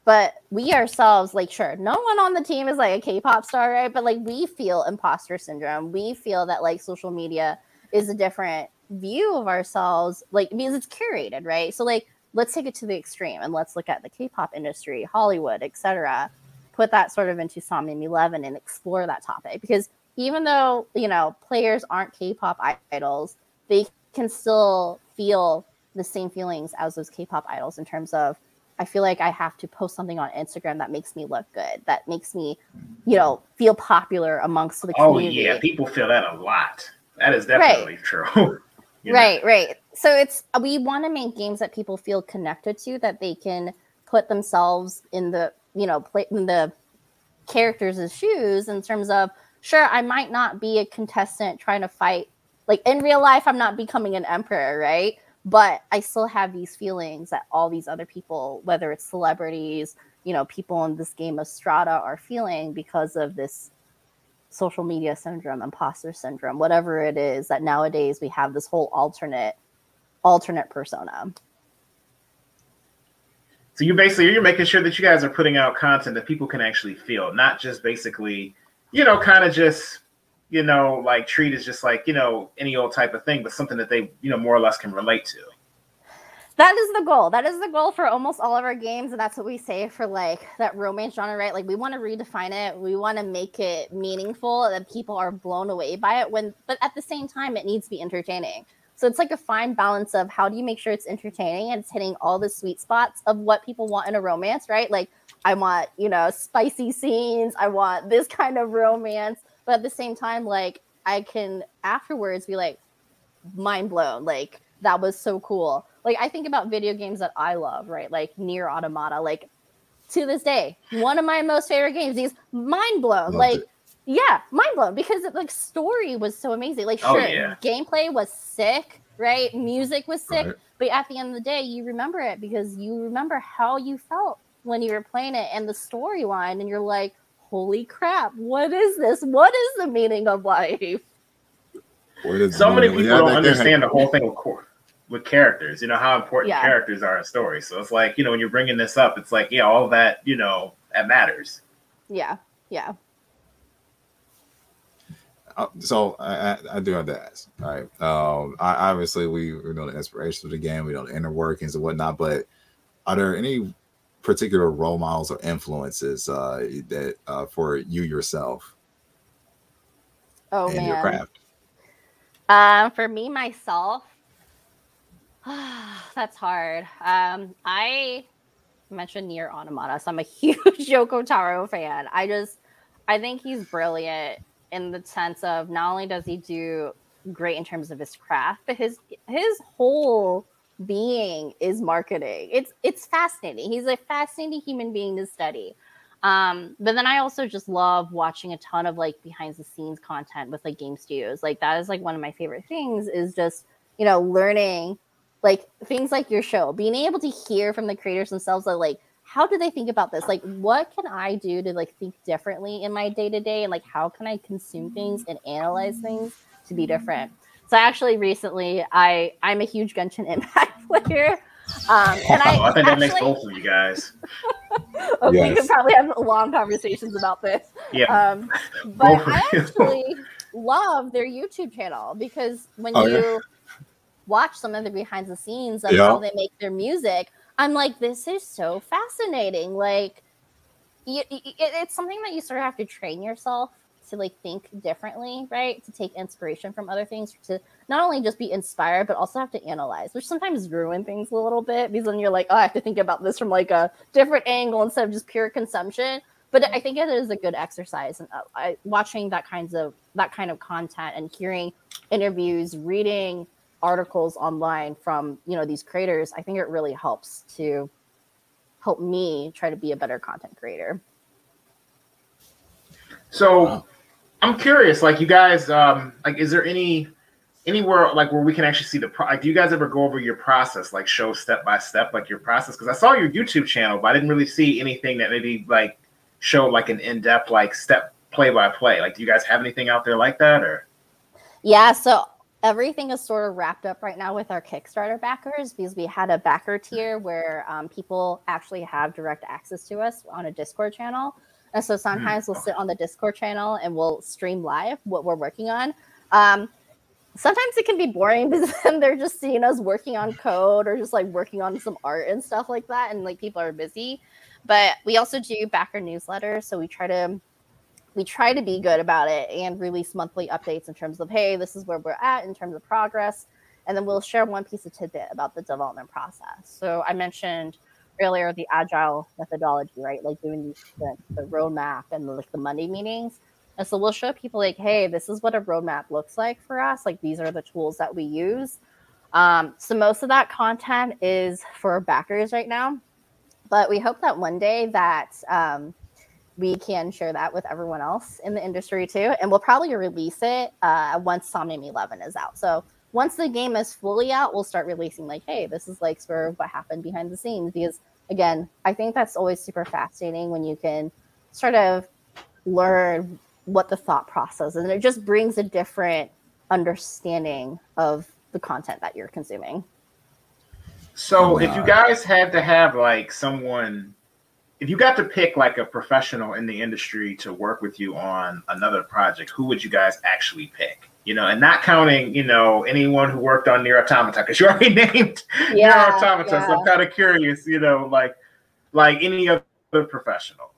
but we ourselves like sure no one on the team is like a k-pop star right? But like we feel imposter syndrome. We feel that like social media is a different view of ourselves like because it's curated right? So like let's take it to the extreme and let's look at the k-pop industry hollywood etc put that sort of into somnium 11 and explore that topic. Because even though you know players aren't k-pop idols they can still feel the same feelings as those k-pop idols in terms of I feel like I have to post something on Instagram that makes me look good, that makes me, you know, feel popular amongst the community. oh community. yeah, people feel that a lot. That is definitely true. You know? Right, right. So it's we want to make games that people feel connected to, that they can put themselves in the, you know, play in the characters' shoes in terms of sure, I might not be a contestant trying to fight like in real life, I'm not becoming an emperor, right? But I still have these feelings that all these other people, whether it's celebrities, you know, people in this game of strata are feeling because of this social media syndrome, imposter syndrome, whatever it is that nowadays we have this whole alternate alternate persona. So you basically you're making sure that you guys are putting out content that people can actually feel, not just basically, you know, kind of just, you know, like treat as just like, you know, any old type of thing, but something that they, you know, more or less can relate to. That is the goal. That is the goal for almost all of our games, and that's what we say for like that romance genre, right? Like we want to redefine it. We want to make it meaningful that people are blown away by it. When, but at the same time, it needs to be entertaining. So it's like a fine balance of how do you make sure it's entertaining and it's hitting all the sweet spots of what people want in a romance, right? Like I want, you know, spicy scenes. I want this kind of romance, but at the same time, like I can afterwards be like mind blown. Like that was so cool. Like I think about video games that I love, right? Like Nier Automata. Like to this day, one of my most favorite games. These mind blown. Loved Like it. yeah, mind blown because it, like story was so amazing. Like Oh, sure, yeah. gameplay was sick, right? Music was sick, Right. but at the end of the day, you remember it because you remember how you felt when you were playing it and the storyline, and you're like, "Holy crap! What is this? What is the meaning of life?" So many people yeah, don't that- that- understand the whole thing with with characters. You know how important Yeah. characters are in stories. So it's like you know when you're bringing this up, it's like yeah, all that you know that matters. Yeah, yeah. Uh, so I, I, I do have to ask. All right. Um, I, obviously, we, we know the inspiration of the game, we know the inner workings and whatnot, but are there any particular role models or influences uh, that uh, for you yourself Oh in man. your craft? Um, for me myself, that's hard. Um, I mentioned Nier Automata, so I'm a huge Yoko Taro fan. I just, I think he's brilliant in the sense of not only does he do great in terms of his craft, but his his whole being is marketing. It's it's fascinating. He's a fascinating human being to study. Um, but then I also just love watching a ton of like behind the scenes content with like game studios. Like that is like one of my favorite things is just, you know, learning like things like your show, being able to hear from the creators themselves that like how do they think about this? Like what can I do to like think differently in my day to day and like how can I consume things and analyze things to be different. So actually, recently, I I'm a huge Genshin Impact player. Um, and I, Oh, I think that makes actually- both of you guys. we Yes. could probably have long conversations about this. Yeah. Um, but of I actually love their YouTube channel because when Oh, you yeah. watch some of the behind the scenes of Yeah. how they make their music, I'm like, this is so fascinating. Like, it's something that you sort of have to train yourself to like think differently, right? To take inspiration from other things, to not only just be inspired, but also have to analyze, which sometimes ruin things a little bit because then you're like, oh, I have to think about this from like a different angle instead of just pure consumption. But I think it is a good exercise, and uh, I, watching that kinds of that kind of content and hearing interviews, reading articles online from you know these creators, I think it really helps to help me try to be a better content creator. So. I'm curious, like you guys, um, like is there any anywhere like where we can actually see the pro- like do you guys ever go over your process, like show step by step, like your process? Because I saw your YouTube channel, but I didn't really see anything that maybe like showed like an in-depth like step play by play. Like do you guys have anything out there like that or Yeah, so everything is sort of wrapped up right now with our Kickstarter backers because we had a backer tier where um, people actually have direct access to us on a Discord channel. And so sometimes we'll sit on the Discord channel and we'll stream live what we're working on. Um, sometimes it can be boring because then they're just seeing us working on code or just like working on some art and stuff like that. And like people are busy. But we also do backer newsletters. So we try to we try to be good about it and release monthly updates in terms of hey this is where we're at in terms of progress and then we'll share one piece of tidbit about the development process so i mentioned earlier the agile methodology right? Like doing the, the roadmap and like the monday meetings. And so we'll show people like hey this is what a roadmap looks like for us. Like these are the tools that we use. Um, so most of that content is for backers right now. But we hope that one day that um, we can share that with everyone else in the industry too. And we'll probably release it uh, once Somnium 11 is out. So once the game is fully out, we'll start releasing like, hey, this is like sort of what happened behind the scenes. Because again, I think that's always super fascinating when you can sort of learn what the thought process is. And it just brings a different understanding of the content that you're consuming. So if you guys had to have like someone, if you got to pick like a professional in the industry to work with you on another project, who would you guys actually pick? You know, and not counting, you know, anyone who worked on Nier Automata, because you already named Nier Yeah, Automata. So. I'm kind of curious, you know, like like any other professional.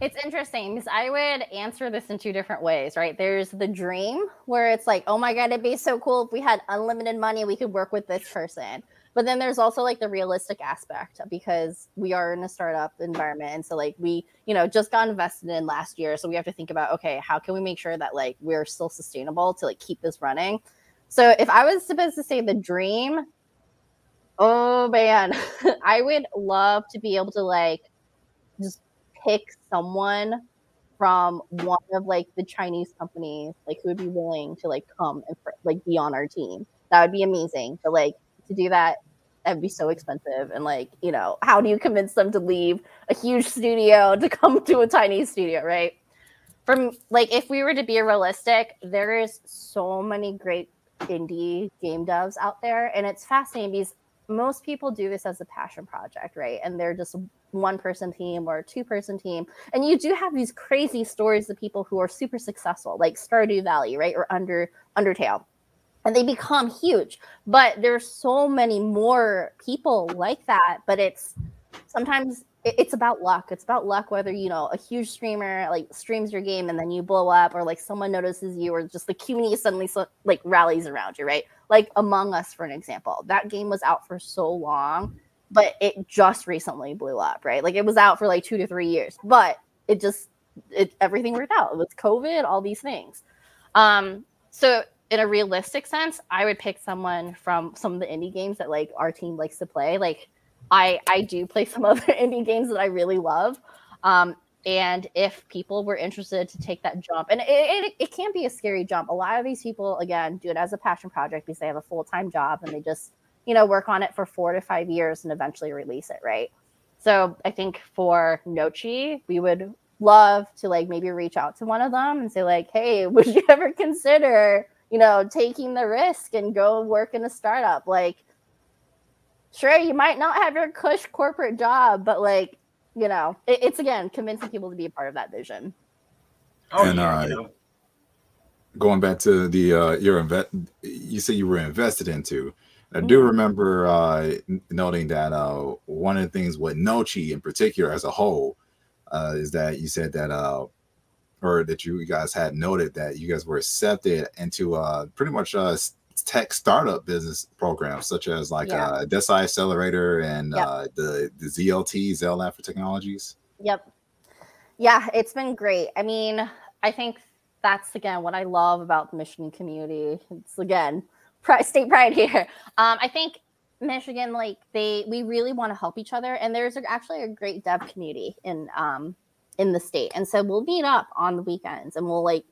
It's interesting because I would answer this in two different ways, right? There's the dream where it's like, oh my God, it'd be so cool if we had unlimited money, we could work with this person. But then there's also like the realistic aspect because we are in a startup environment. And so, like, we, you know, just got invested in last year. So we have to think about, okay, how can we make sure that like we're still sustainable to like keep this running? So if I was supposed to say the dream, oh man, I would love to be able to like just pick someone from one of like the Chinese companies, like who would be willing to like come and like be on our team. That would be amazing. But like to do that, that'd be so expensive. And like, you know, how do you convince them to leave a huge studio to come to a tiny studio, right? From like, if we were to be realistic, there is so many great indie game devs out there, and it's fascinating because most people do this as a passion project, right? And they're just one person team or two person team. And you do have these crazy stories of people who are super successful, like Stardew Valley, right? Or under Undertale. And they become huge. But there's so many more people like that. But it's sometimes it's about luck. It's about luck whether you know a huge streamer like streams your game and then you blow up, or like someone notices you, or just the community suddenly so, like rallies around you, right? Like Among Us, for an example, that game was out for so long, but it just recently blew up, right? Like it was out for like two to three years, but it just it everything worked out. It was COVID, all these things. Um, so in a realistic sense, I would pick someone from some of the indie games that like our team likes to play. Like I I do play some other indie games that I really love. Um, and if people were interested to take that jump, and it, it, it can be a scary jump. A lot of these people, again, do it as a passion project because they have a full time job and they just, you know, work on it for four to five years and eventually release it, right? So I think for Nochi, we would love to like maybe reach out to one of them and say like, hey, would you ever consider, you know, taking the risk and go work in a startup. Like, sure, you might not have your cush corporate job, but like, you know, it, it's again convincing people to be a part of that vision. Oh, and, yeah, uh, you know. going back to the uh, your invest, you said you were invested into. I do mm-hmm. remember uh, noting that uh, one of the things with Nochi in particular as a whole uh, is that you said that uh, or that you guys had noted that you guys were accepted into uh, pretty much a tech startup business programs such as like yeah. uh, Desai Accelerator and yep. uh, the the ZLT Zell Lab for Technologies. Yep. Yeah, it's been great. I mean, I think that's again what I love about the Michigan community. It's again pride, state pride here. Um, I think Michigan, like they, we really want to help each other, and there's actually a great dev community in um in the state, and so we'll meet up on the weekends and we'll like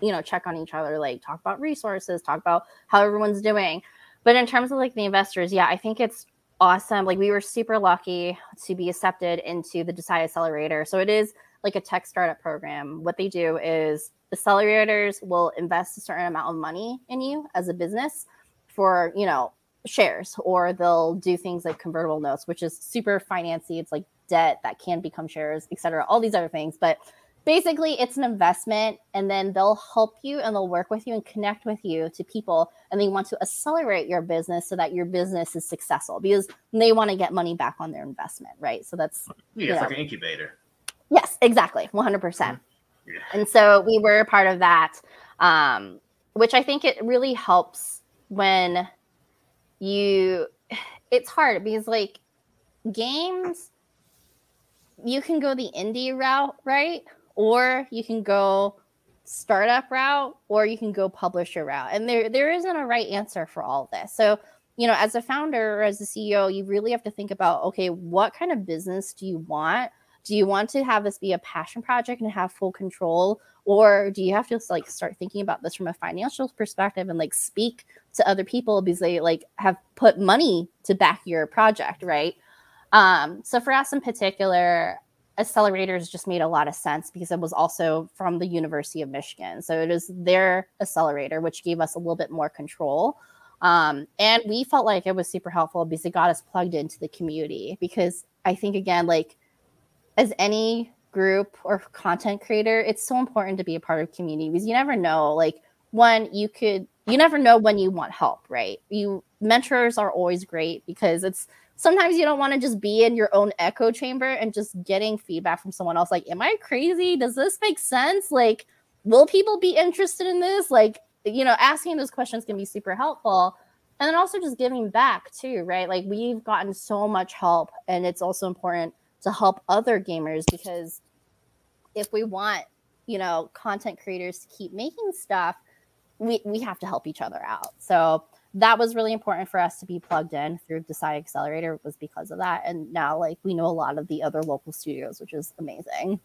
you know check on each other like talk about resources talk about how everyone's doing. But in terms of like the investors yeah i think it's awesome. Like we were super lucky to be accepted into the Desai accelerator. So it is like a tech startup program. What they do is accelerators will invest a certain amount of money in you as a business for you know shares or they'll do things like convertible notes which is super financy. It's like debt that can become shares etc all these other things but basically it's an investment and then they'll help you and they'll work with you and connect with you to people and they want to accelerate your business so that your business is successful because they want to get money back on their investment right so that's yeah it's know. like an incubator yes exactly 100% yeah. and so we were part of that um, which i think it really helps when you it's hard because like games you can go the indie route right? Or you can go startup route or you can go publisher route. And there there isn't a right answer for all this. So you know as a founder or as a ceo you really have to think about okay what kind of business do you want? Do you want to have this be a passion project and have full control? Or do you have to like start thinking about this from a financial perspective and like speak to other people because they like have put money to back your project right um so for us in particular accelerators just made a lot of sense because it was also from the University of Michigan. So it is their accelerator, which gave us a little bit more control. Um, and we felt like it was super helpful because it got us plugged into the community. Because I think, again, like as any group or content creator, it's so important to be a part of community because you never know, like, one, you could, you never know when you want help, right? You mentors are always great because it's sometimes you don't want to just be in your own echo chamber and just getting feedback from someone else like am i crazy? Does this make sense? Like will people be interested in this? Like you know asking those questions can be super helpful. And then also just giving back too right? Like we've gotten so much help and it's also important to help other gamers because if we want you know content creators to keep making stuff we we have to help each other out. So that was really important for us to be plugged in through Desai Accelerator was because of that. And now like we know a lot of the other local studios, which is amazing.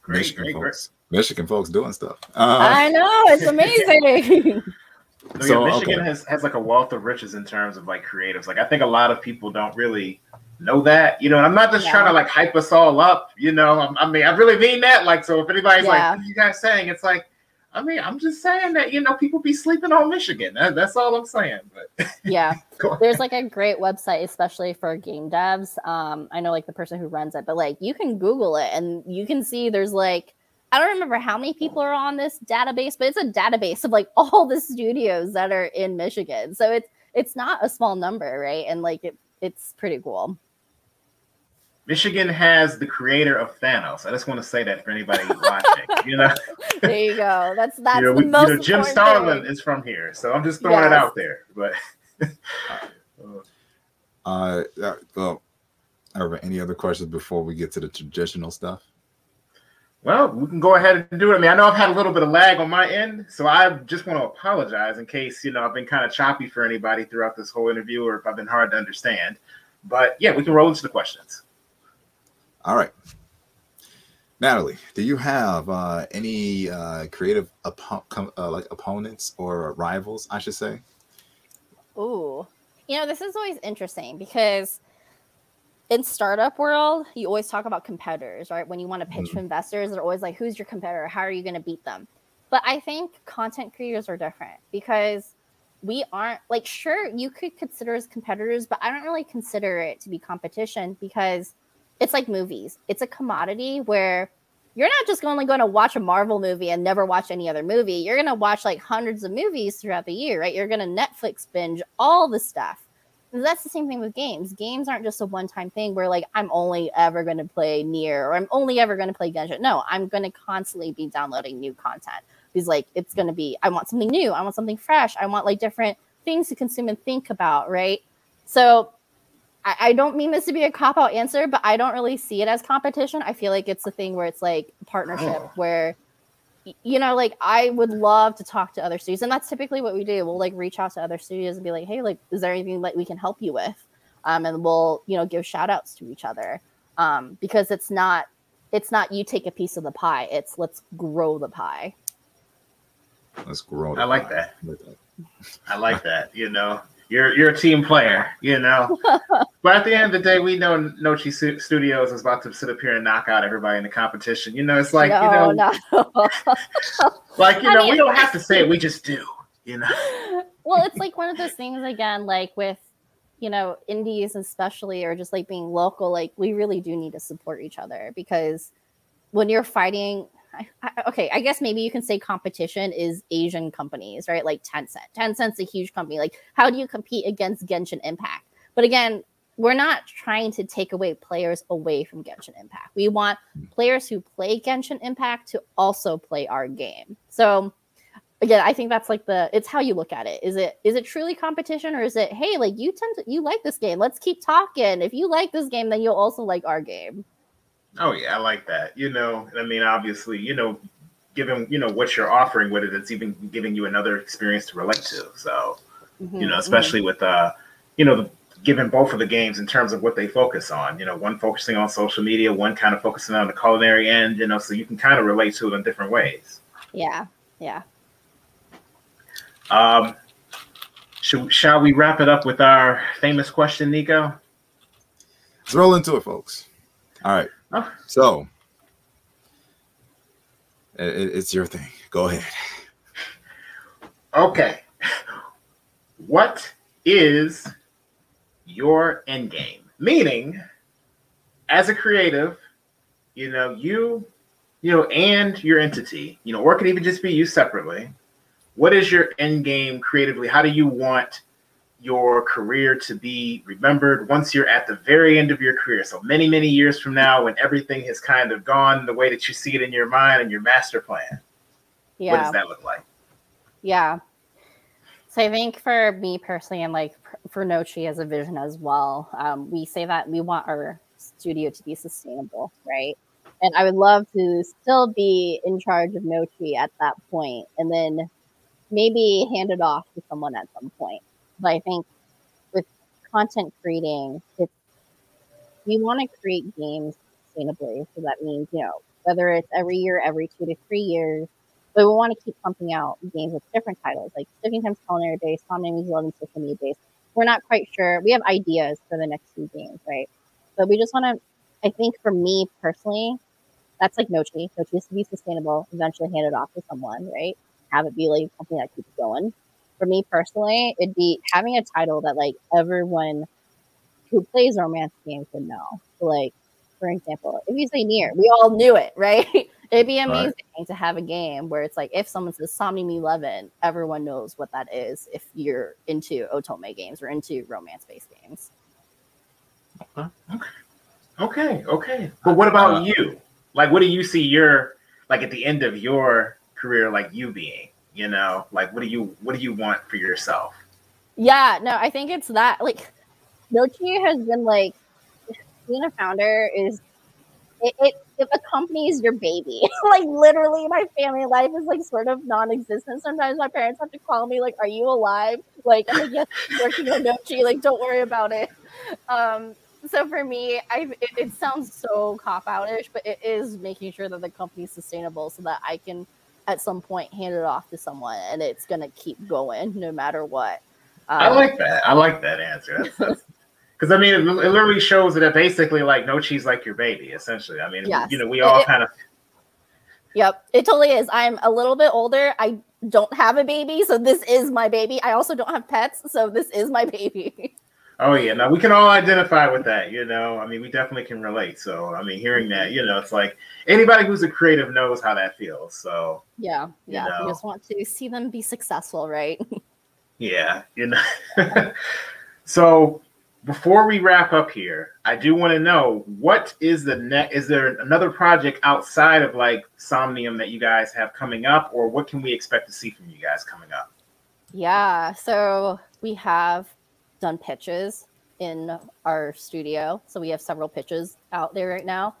Great, Michigan great, folks. Great. Michigan folks doing stuff. Uh, I know it's amazing. so, yeah, Michigan okay. has, has like a wealth of riches in terms of like creatives. Like I think a lot of people don't really know that, you know, and I'm not just yeah. trying to like hype us all up, you know. I, I mean, I really mean that. Like, so if anybody's yeah. like, what are you guys saying? It's like, I mean, I'm just saying that, you know, people be sleeping on Michigan. That, that's all I'm saying. But yeah, there's like a great website, especially for game devs. Um, I know like the person who runs it, but like you can Google it and you can see there's like, I don't remember how many people are on this database, but it's a database of like all the studios that are in Michigan. So it's it's not a small number, right? And like it, it's pretty cool. Michigan has the creator of Thanos. I just want to say that for anybody watching. You know, there you go. That's that's you know, we, the most. You know, Jim Starlin thing. is from here, so I'm just throwing yes. it out there. But uh, uh, well, are any other questions before we get to the traditional stuff? Well, we can go ahead and do it. I mean, I know I've had a little bit of lag on my end, so I just want to apologize in case you know I've been kind of choppy for anybody throughout this whole interview, or if I've been hard to understand. But yeah, we can roll into the questions. All right. Natalie, do you have uh, any uh, creative uh, like opponents or rivals, I should say? Ooh, you know, this is always interesting because in startup world, you always talk about competitors, right? When you want to pitch Mhm. to investors, they're always like, "Who's your competitor? How are you going to beat them?" But I think content creators are different because we aren't like sure you could consider as competitors, but I don't really consider it to be competition because it's like movies. It's a commodity where you're not just only going to watch a Marvel movie and never watch any other movie. You're going to watch like hundreds of movies throughout the year, right? You're going to Netflix binge all the stuff. And that's the same thing with games. Games aren't just a one time thing where like I'm only ever going to play Nier or I'm only ever going to play Genshin. No, I'm going to constantly be downloading new content because like it's going to be I want something new, I want something fresh, I want like different things to consume and think about, right? So I, I don't mean this to be a cop out answer, but I don't really see it as competition. I feel like it's a thing where it's like partnership Oh. where you know, like I would love to talk to other studios, and that's typically what we do. We'll like reach out to other studios and be like, "Hey, like, is there anything that we can help you with?" Um, and we'll, you know, give shout outs to each other um, because it's not, it's not you take a piece of the pie. It's let's grow the pie. Let's grow. I like pie. Like that. I like that. You know, you're you're a team player. You know, but at the end of the day, we know Nochi Studios is about to sit up here and knock out everybody in the competition. You know, it's like no, you know, no. like you I know, mean- we don't have to say it. We just do. You know. well, it's like one of those things again, like with you know indies especially, or just like being local. Like we really do need to support each other because when you're fighting. I, okay, I guess maybe you can say competition is Asian companies, right? Like Tencent. Tencent's a huge company. Like, how do you compete against Genshin Impact? But again, we're not trying to take away players away from Genshin Impact. We want players who play Genshin Impact to also play our game. So again, I think that's like the it's how you look at it. Is it is it truly competition or is it hey, like you tend to you like this game. Let's keep talking. If you like this game, then you'll also like our game. Oh yeah, I like that. You know, I mean, obviously, you know, given you know what you're offering with it, it's even giving you another experience to relate to. So Mm-hmm, you know, especially with uh, you know, the, given both of the games in terms of what they focus on. You know, one focusing on social media, one kind of focusing on the culinary end. You know, so you can kind of relate to it in different ways. Yeah. Yeah. Um, should, shall we wrap it up with our famous question, Nico? Let's roll into it, folks. All right. Oh. So i- i- it's your thing. Go ahead. Okay. What is your end game? Meaning, as a creative, you know, you, you know, and your entity, you know, or it could even just be you separately. What is your end game creatively? How do you want your career to be remembered once you're at the very end of your career? So many, many years from now, when everything has kind of gone the way that you see it in your mind and your master plan. Yeah. What does that look like? Yeah. So I think for me personally, and like for Nochi as a vision as well, um, we say that we want our studio to be sustainable, right? And I would love to still be in charge of Nochi at that point, and then maybe hand it off to someone at some point. I think with content creating, it's we want to create games sustainably. So that means you know whether it's every year, every two to three years but we want to keep pumping out games with different titles, like Sifting Thyme's Culinary based, Somnium's 11 Social Media. We're not quite sure. We have ideas for the next few games, right? But we just want to, I think for me personally, that's like Nochi. Nochi is to be sustainable, eventually hand it off to someone, right? Have it be like something that keeps going. For me personally, it'd be having a title that like everyone who plays romance games would know. Like, for example, if you say Nier, we all knew it, right? It'd be Right. amazing to have a game where it's like if someone says Somnium 11, everyone knows what that is if you're into Otome games or into romance based games. Okay, okay. But what about Uh, you? Like, what do you see your like at the end of your career, like you being? You know, like what do you what do you want for yourself? Yeah, no, I think it's that like Nochi has been like being a founder is it, it if a company is your baby. like literally my family life is like sort of non-existent. Sometimes my parents have to call me like, Are you alive? Like I'm like, Yes, I'm working on Nochi, like don't worry about it. Um so for me, I it, it sounds so cop outish, but it is making sure that the company's sustainable so that I can at some point hand it off to someone and it's gonna keep going no matter what. I Um, like that. I like that answer. Because I mean, it, it literally shows that basically like Nochi's like your baby, essentially. I mean, Yes. you know, we all It- kind of Yep, it totally is. I'm a little bit older. I don't have a baby, so this is my baby. I also don't have pets, so this is my baby. Oh yeah, now we can all identify with that, you know. I mean, we definitely can relate. So, I mean, hearing that, mm-hmm. you know, it's like anybody who's a creative knows how that feels. So, yeah, You yeah. know. We just want to see them be successful, right? yeah, you know. so, before we wrap up here, I do want to know what is the net? Is there another project outside of like Somnium that you guys have coming up, or what can we expect to see from you guys coming up? Yeah, so we have done pitches in our studio. So we have several pitches out there right now,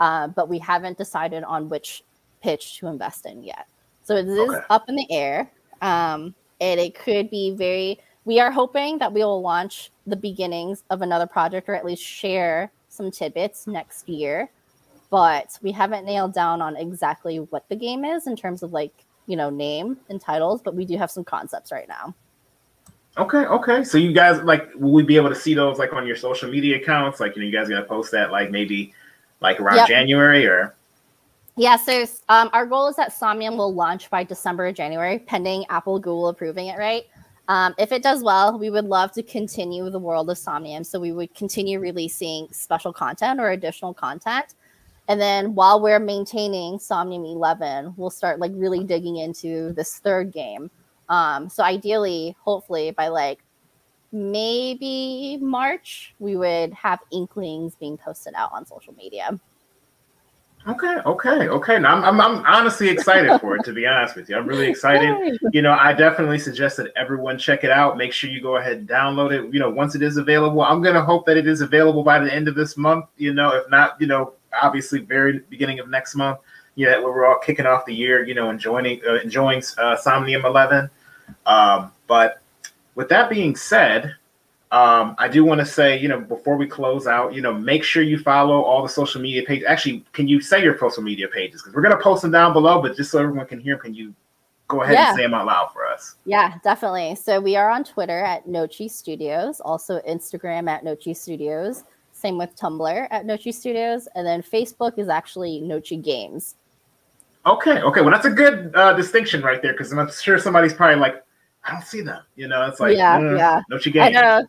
uh, but we haven't decided on which pitch to invest in yet. So it is Okay. up in the air. Um, and it could be very, we are hoping that we will launch the beginnings of another project or at least share some tidbits next year. But we haven't nailed down on exactly what the game is in terms of like, you know, name and titles, but we do have some concepts right now. Okay, okay. So you guys like will we be able to see those like on your social media accounts? Like, you know, you guys gonna post that like maybe like around Yep. January or Yeah, so um, our goal is that Somnium will launch by December or January, pending Apple Google approving it, right? Um, if it does well, we would love to continue the world of Somnium. So we would continue releasing special content or additional content. And then while we're maintaining Somnium 11, we'll start like really digging into this third game. Um, so ideally, hopefully by like maybe March, we would have inklings being posted out on social media. Okay, okay, okay. Now I'm, I'm, I'm honestly excited for it. To be honest with you, I'm really excited. You know, I definitely suggest that everyone check it out. Make sure you go ahead and download it. You know, once it is available, I'm gonna hope that it is available by the end of this month. You know, if not, you know, obviously very beginning of next month. Yeah, where we're all kicking off the year. You know, enjoying uh, enjoying uh, Somnium 11. Um, but with that being said, um, I do want to say, you know, before we close out, you know, make sure you follow all the social media pages. Actually, can you say your social media pages? Because we're gonna post them down below, but just so everyone can hear, can you go ahead Yeah. and say them out loud for us? Yeah, definitely. So we are on Twitter at Nochi Studios, also Instagram at Nochi Studios. Same with Tumblr at Nochi Studios, and then Facebook is actually Nochi Games. Okay, okay. Well, that's a good uh, distinction right there, because I'm sure somebody's probably like, I don't see them. You know, it's like, Yeah, mm, yeah. no, she I know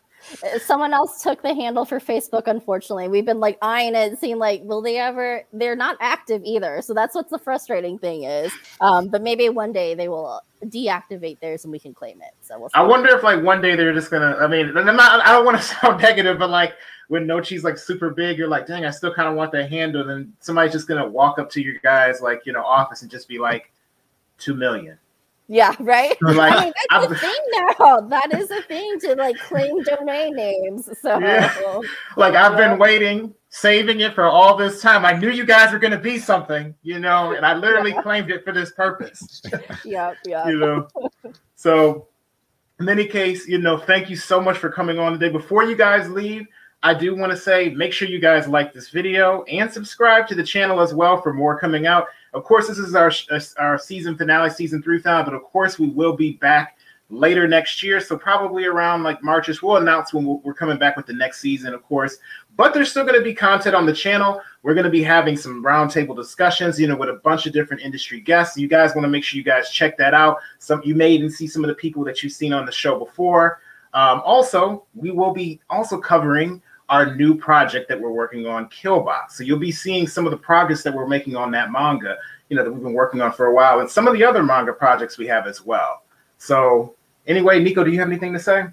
someone else took the handle for Facebook. Unfortunately, we've been like eyeing it, seeing like, will they ever? They're not active either, so that's what the frustrating thing is. Um, but maybe one day they will deactivate theirs and we can claim it. So we'll. I wonder if like one day they're just gonna. I mean, I'm not, I don't want to sound negative, but like when Nochi's like super big, you're like, dang, I still kind of want that handle. Then somebody's just gonna walk up to your guys like you know office and just be like, two million. Yeah, right. Like, I mean, that's I'm- the thing now. That is a thing to like claim domain names. So Yeah. like I've been waiting, saving it for all this time. I knew you guys were gonna be something, you know, and I literally claimed it for this purpose. yeah, yeah. you know. So, in any case, you know, thank you so much for coming on today. Before you guys leave, I do want to say make sure you guys like this video and subscribe to the channel as well for more coming out. Of course, this is our our season finale, season three finale, but of course, we will be back later next year. So probably around like Marchish, we'll announce when we're coming back with the next season, of course. But there's still going to be content on the channel. We're going to be having some roundtable discussions, you know, with a bunch of different industry guests. You guys want to make sure you guys check that out. Some you may even see some of the people that you've seen on the show before. Um, also, we will be also covering our new project that we're working on, Killbot. So you'll be seeing some of the progress that we're making on that manga, you know, that we've been working on for a while, and some of the other manga projects we have as well. So anyway, Nico, do you have anything to say?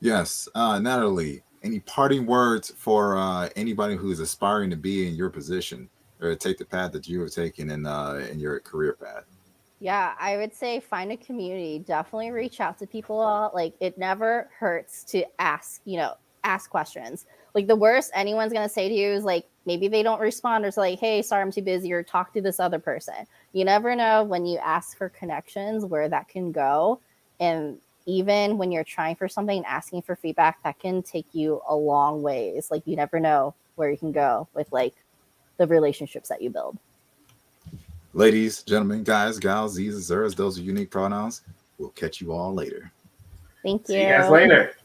Yes, uh, Natalie. Any parting words for uh, anybody who's aspiring to be in your position or take the path that you have taken in uh, in your career path? Yeah, I would say find a community. Definitely reach out to people. Like it never hurts to ask, you know, ask questions. Like the worst anyone's gonna say to you is like maybe they don't respond or it's like, hey, sorry, I'm too busy, or talk to this other person. You never know when you ask for connections where that can go. And even when you're trying for something and asking for feedback, that can take you a long ways. Like you never know where you can go with like the relationships that you build. Ladies, gentlemen, guys, gals, these, zers, those are unique pronouns. We'll catch you all later. Thank you. See you guys later.